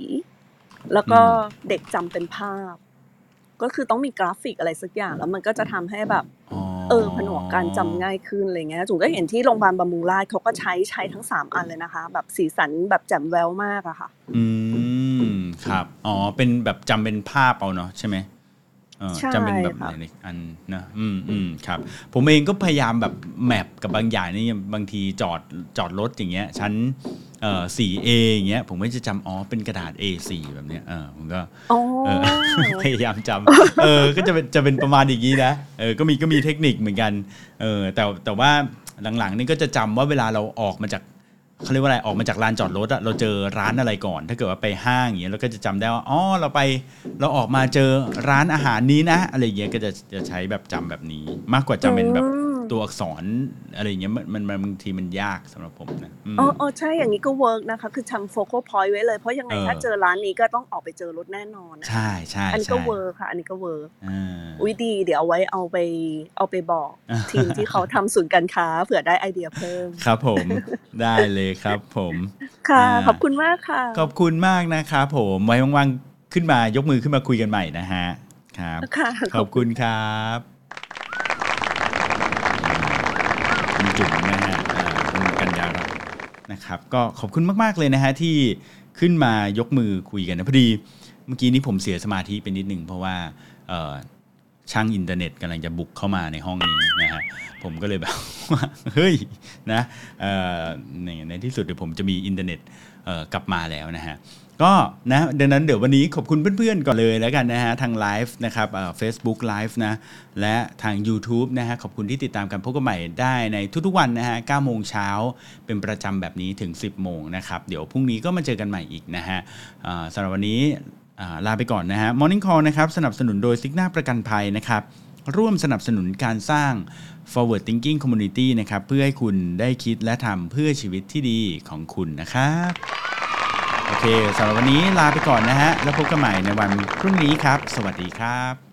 [SPEAKER 5] แล้วก็
[SPEAKER 2] อืม
[SPEAKER 5] เด็กจำเป็นภาพ ก็คือต้องมีกราฟิกอะไรสักอย่าง แล้วมันก็จะทำให้แบบ
[SPEAKER 2] อ๋อ
[SPEAKER 5] เออผนวกการจำง่ายขึ้นอะไรเงี้ยจุ๋มก็เห็นที่โรงพยาบาลบำรุงราษฎร์เขาก็ใช้ใช้ทั้งสามอันเลยนะคะ แบบสีสันแบบแจ่มแววมากอะค่ะ
[SPEAKER 2] อืม ครับ อ๋อ เป็นแบบจำเป็นภาพเอาเนาะใช่ไหมเออ
[SPEAKER 5] ใช่
[SPEAKER 2] จำเป็นแบบ
[SPEAKER 5] ค่ะ
[SPEAKER 2] ไหนอันนะอืมอืมครับ ผมเองก็พยายามแบบแมปกับบางอย่างนี่บางทีจอดจอดรถอย่างเงี้ยชั้นเอ่อ 4A อย่างเงี้ยผมก็จะจำอ๋อเป็นกระดาษ A4 แบบเนี้ยเออผมก็
[SPEAKER 5] อ๋อ
[SPEAKER 2] เออพยายามจำเออก็จะเป็นจะเป็นประมาณอย่างนี้นะเออก็มีก็มีเทคนิคเหมือนกันเออแต่แต่ว่าหลังๆนี่ก็จะจำว่าเวลาเราออกมาจาก เขาเรียกว่าอะไรออกมาจากลานจอดรถอะเราเจอร้านอะไรก่อน ถ้าเกิดว่าไปห้างอย่างเงี้ยเราก็จะจำได้ว่าอ๋อเราไปเราออกมาเจอร้านอาหารนี้นะ อะไรเงี้ยก็จะจะใช้แบบจำแบบนี้ มากกว่าจำเป็นแบบ ตัวอักษรอะไรอย่างเงี้ยมันมันมันบางทีมันยากสำหรับผมนะอืม
[SPEAKER 5] อ๋ออ๋อใช่อย่างนี้ก็ work นะคะคือทำ focus point ไว้เลยเพราะยังไง
[SPEAKER 2] เออ
[SPEAKER 5] ถ้าเจอร้านนี้ก็ต้องออกไปเจอรถแน่นอนอะ
[SPEAKER 2] ใช่ใช่
[SPEAKER 5] อันนี้ก็
[SPEAKER 2] ใช่
[SPEAKER 5] เว work ค่ะอันนี้ก็ work
[SPEAKER 2] อ่า
[SPEAKER 5] อุ้ยดีเดี๋ยวเอาไว้เอาไปเอาไปบอก
[SPEAKER 2] อ่า
[SPEAKER 5] ทีมที่เขาทำศูนย์การค้าเผื่อได้ไอเดียเพิ่ม
[SPEAKER 2] ครับผมได้เลยครับผม
[SPEAKER 5] ค่ะ
[SPEAKER 2] อ่า
[SPEAKER 5] ขอบคุณมากค่ะ
[SPEAKER 2] ขอบคุณมากนะครับผมไว้ว่างๆขึ้นมายกมือขึ้นมาคุยกันใหม่นะฮะครับ
[SPEAKER 5] ค่ะ
[SPEAKER 2] ขอบคุณครับ นะครับก็ขอบคุณมาก ๆ เลยนะฮะที่ขึ้นมายกมือคุยกันนะพอดีเมื่อกี้นี้ผมเสียสมาธิไปนิดหนึ่งเพราะว่าช่างอินเทอร์เน็ตกำลังจะบุกเข้ามาในห้องนี้นะฮะผมก็เลยแบบว่าเฮ้ยนะในที่สุดเดี๋ยวผมจะมีอินเทอร์เน็ตกลับมาแล้วนะฮะ ก็นะดังนั้นเดี๋ยววันนี้ขอบคุณเพื่อนๆก่อนเลยแล้วกันนะฮะทางไลฟ์นะครับ Facebook Live นะและทาง YouTube นะฮะขอบคุณที่ติดตามกันพบกันใหม่ได้ในทุกๆวันนะฮะ9โมงเช้าเป็นประจำแบบนี้ถึง 10 โมงนะครับ เดี๋ยวพรุ่งนี้ก็มาเจอกันใหม่อีกนะฮะสำหรับวันนี้ลาไปก่อนนะฮะ Morning Call นะครับสนับสนุนโดยซิกนาประกันภัยนะครับร่วมสนับสนุนการสร้าง forward thinking community นะครับเพื่อให้คุณได้คิดและทำเพื่อชีวิตที่ดีของคุณนะครับ โอเคสำหรับวันนี้ลาไปก่อนนะฮะ แล้วพบกันใหม่ในวันพรุ่งนี้ครับ สวัสดีครับ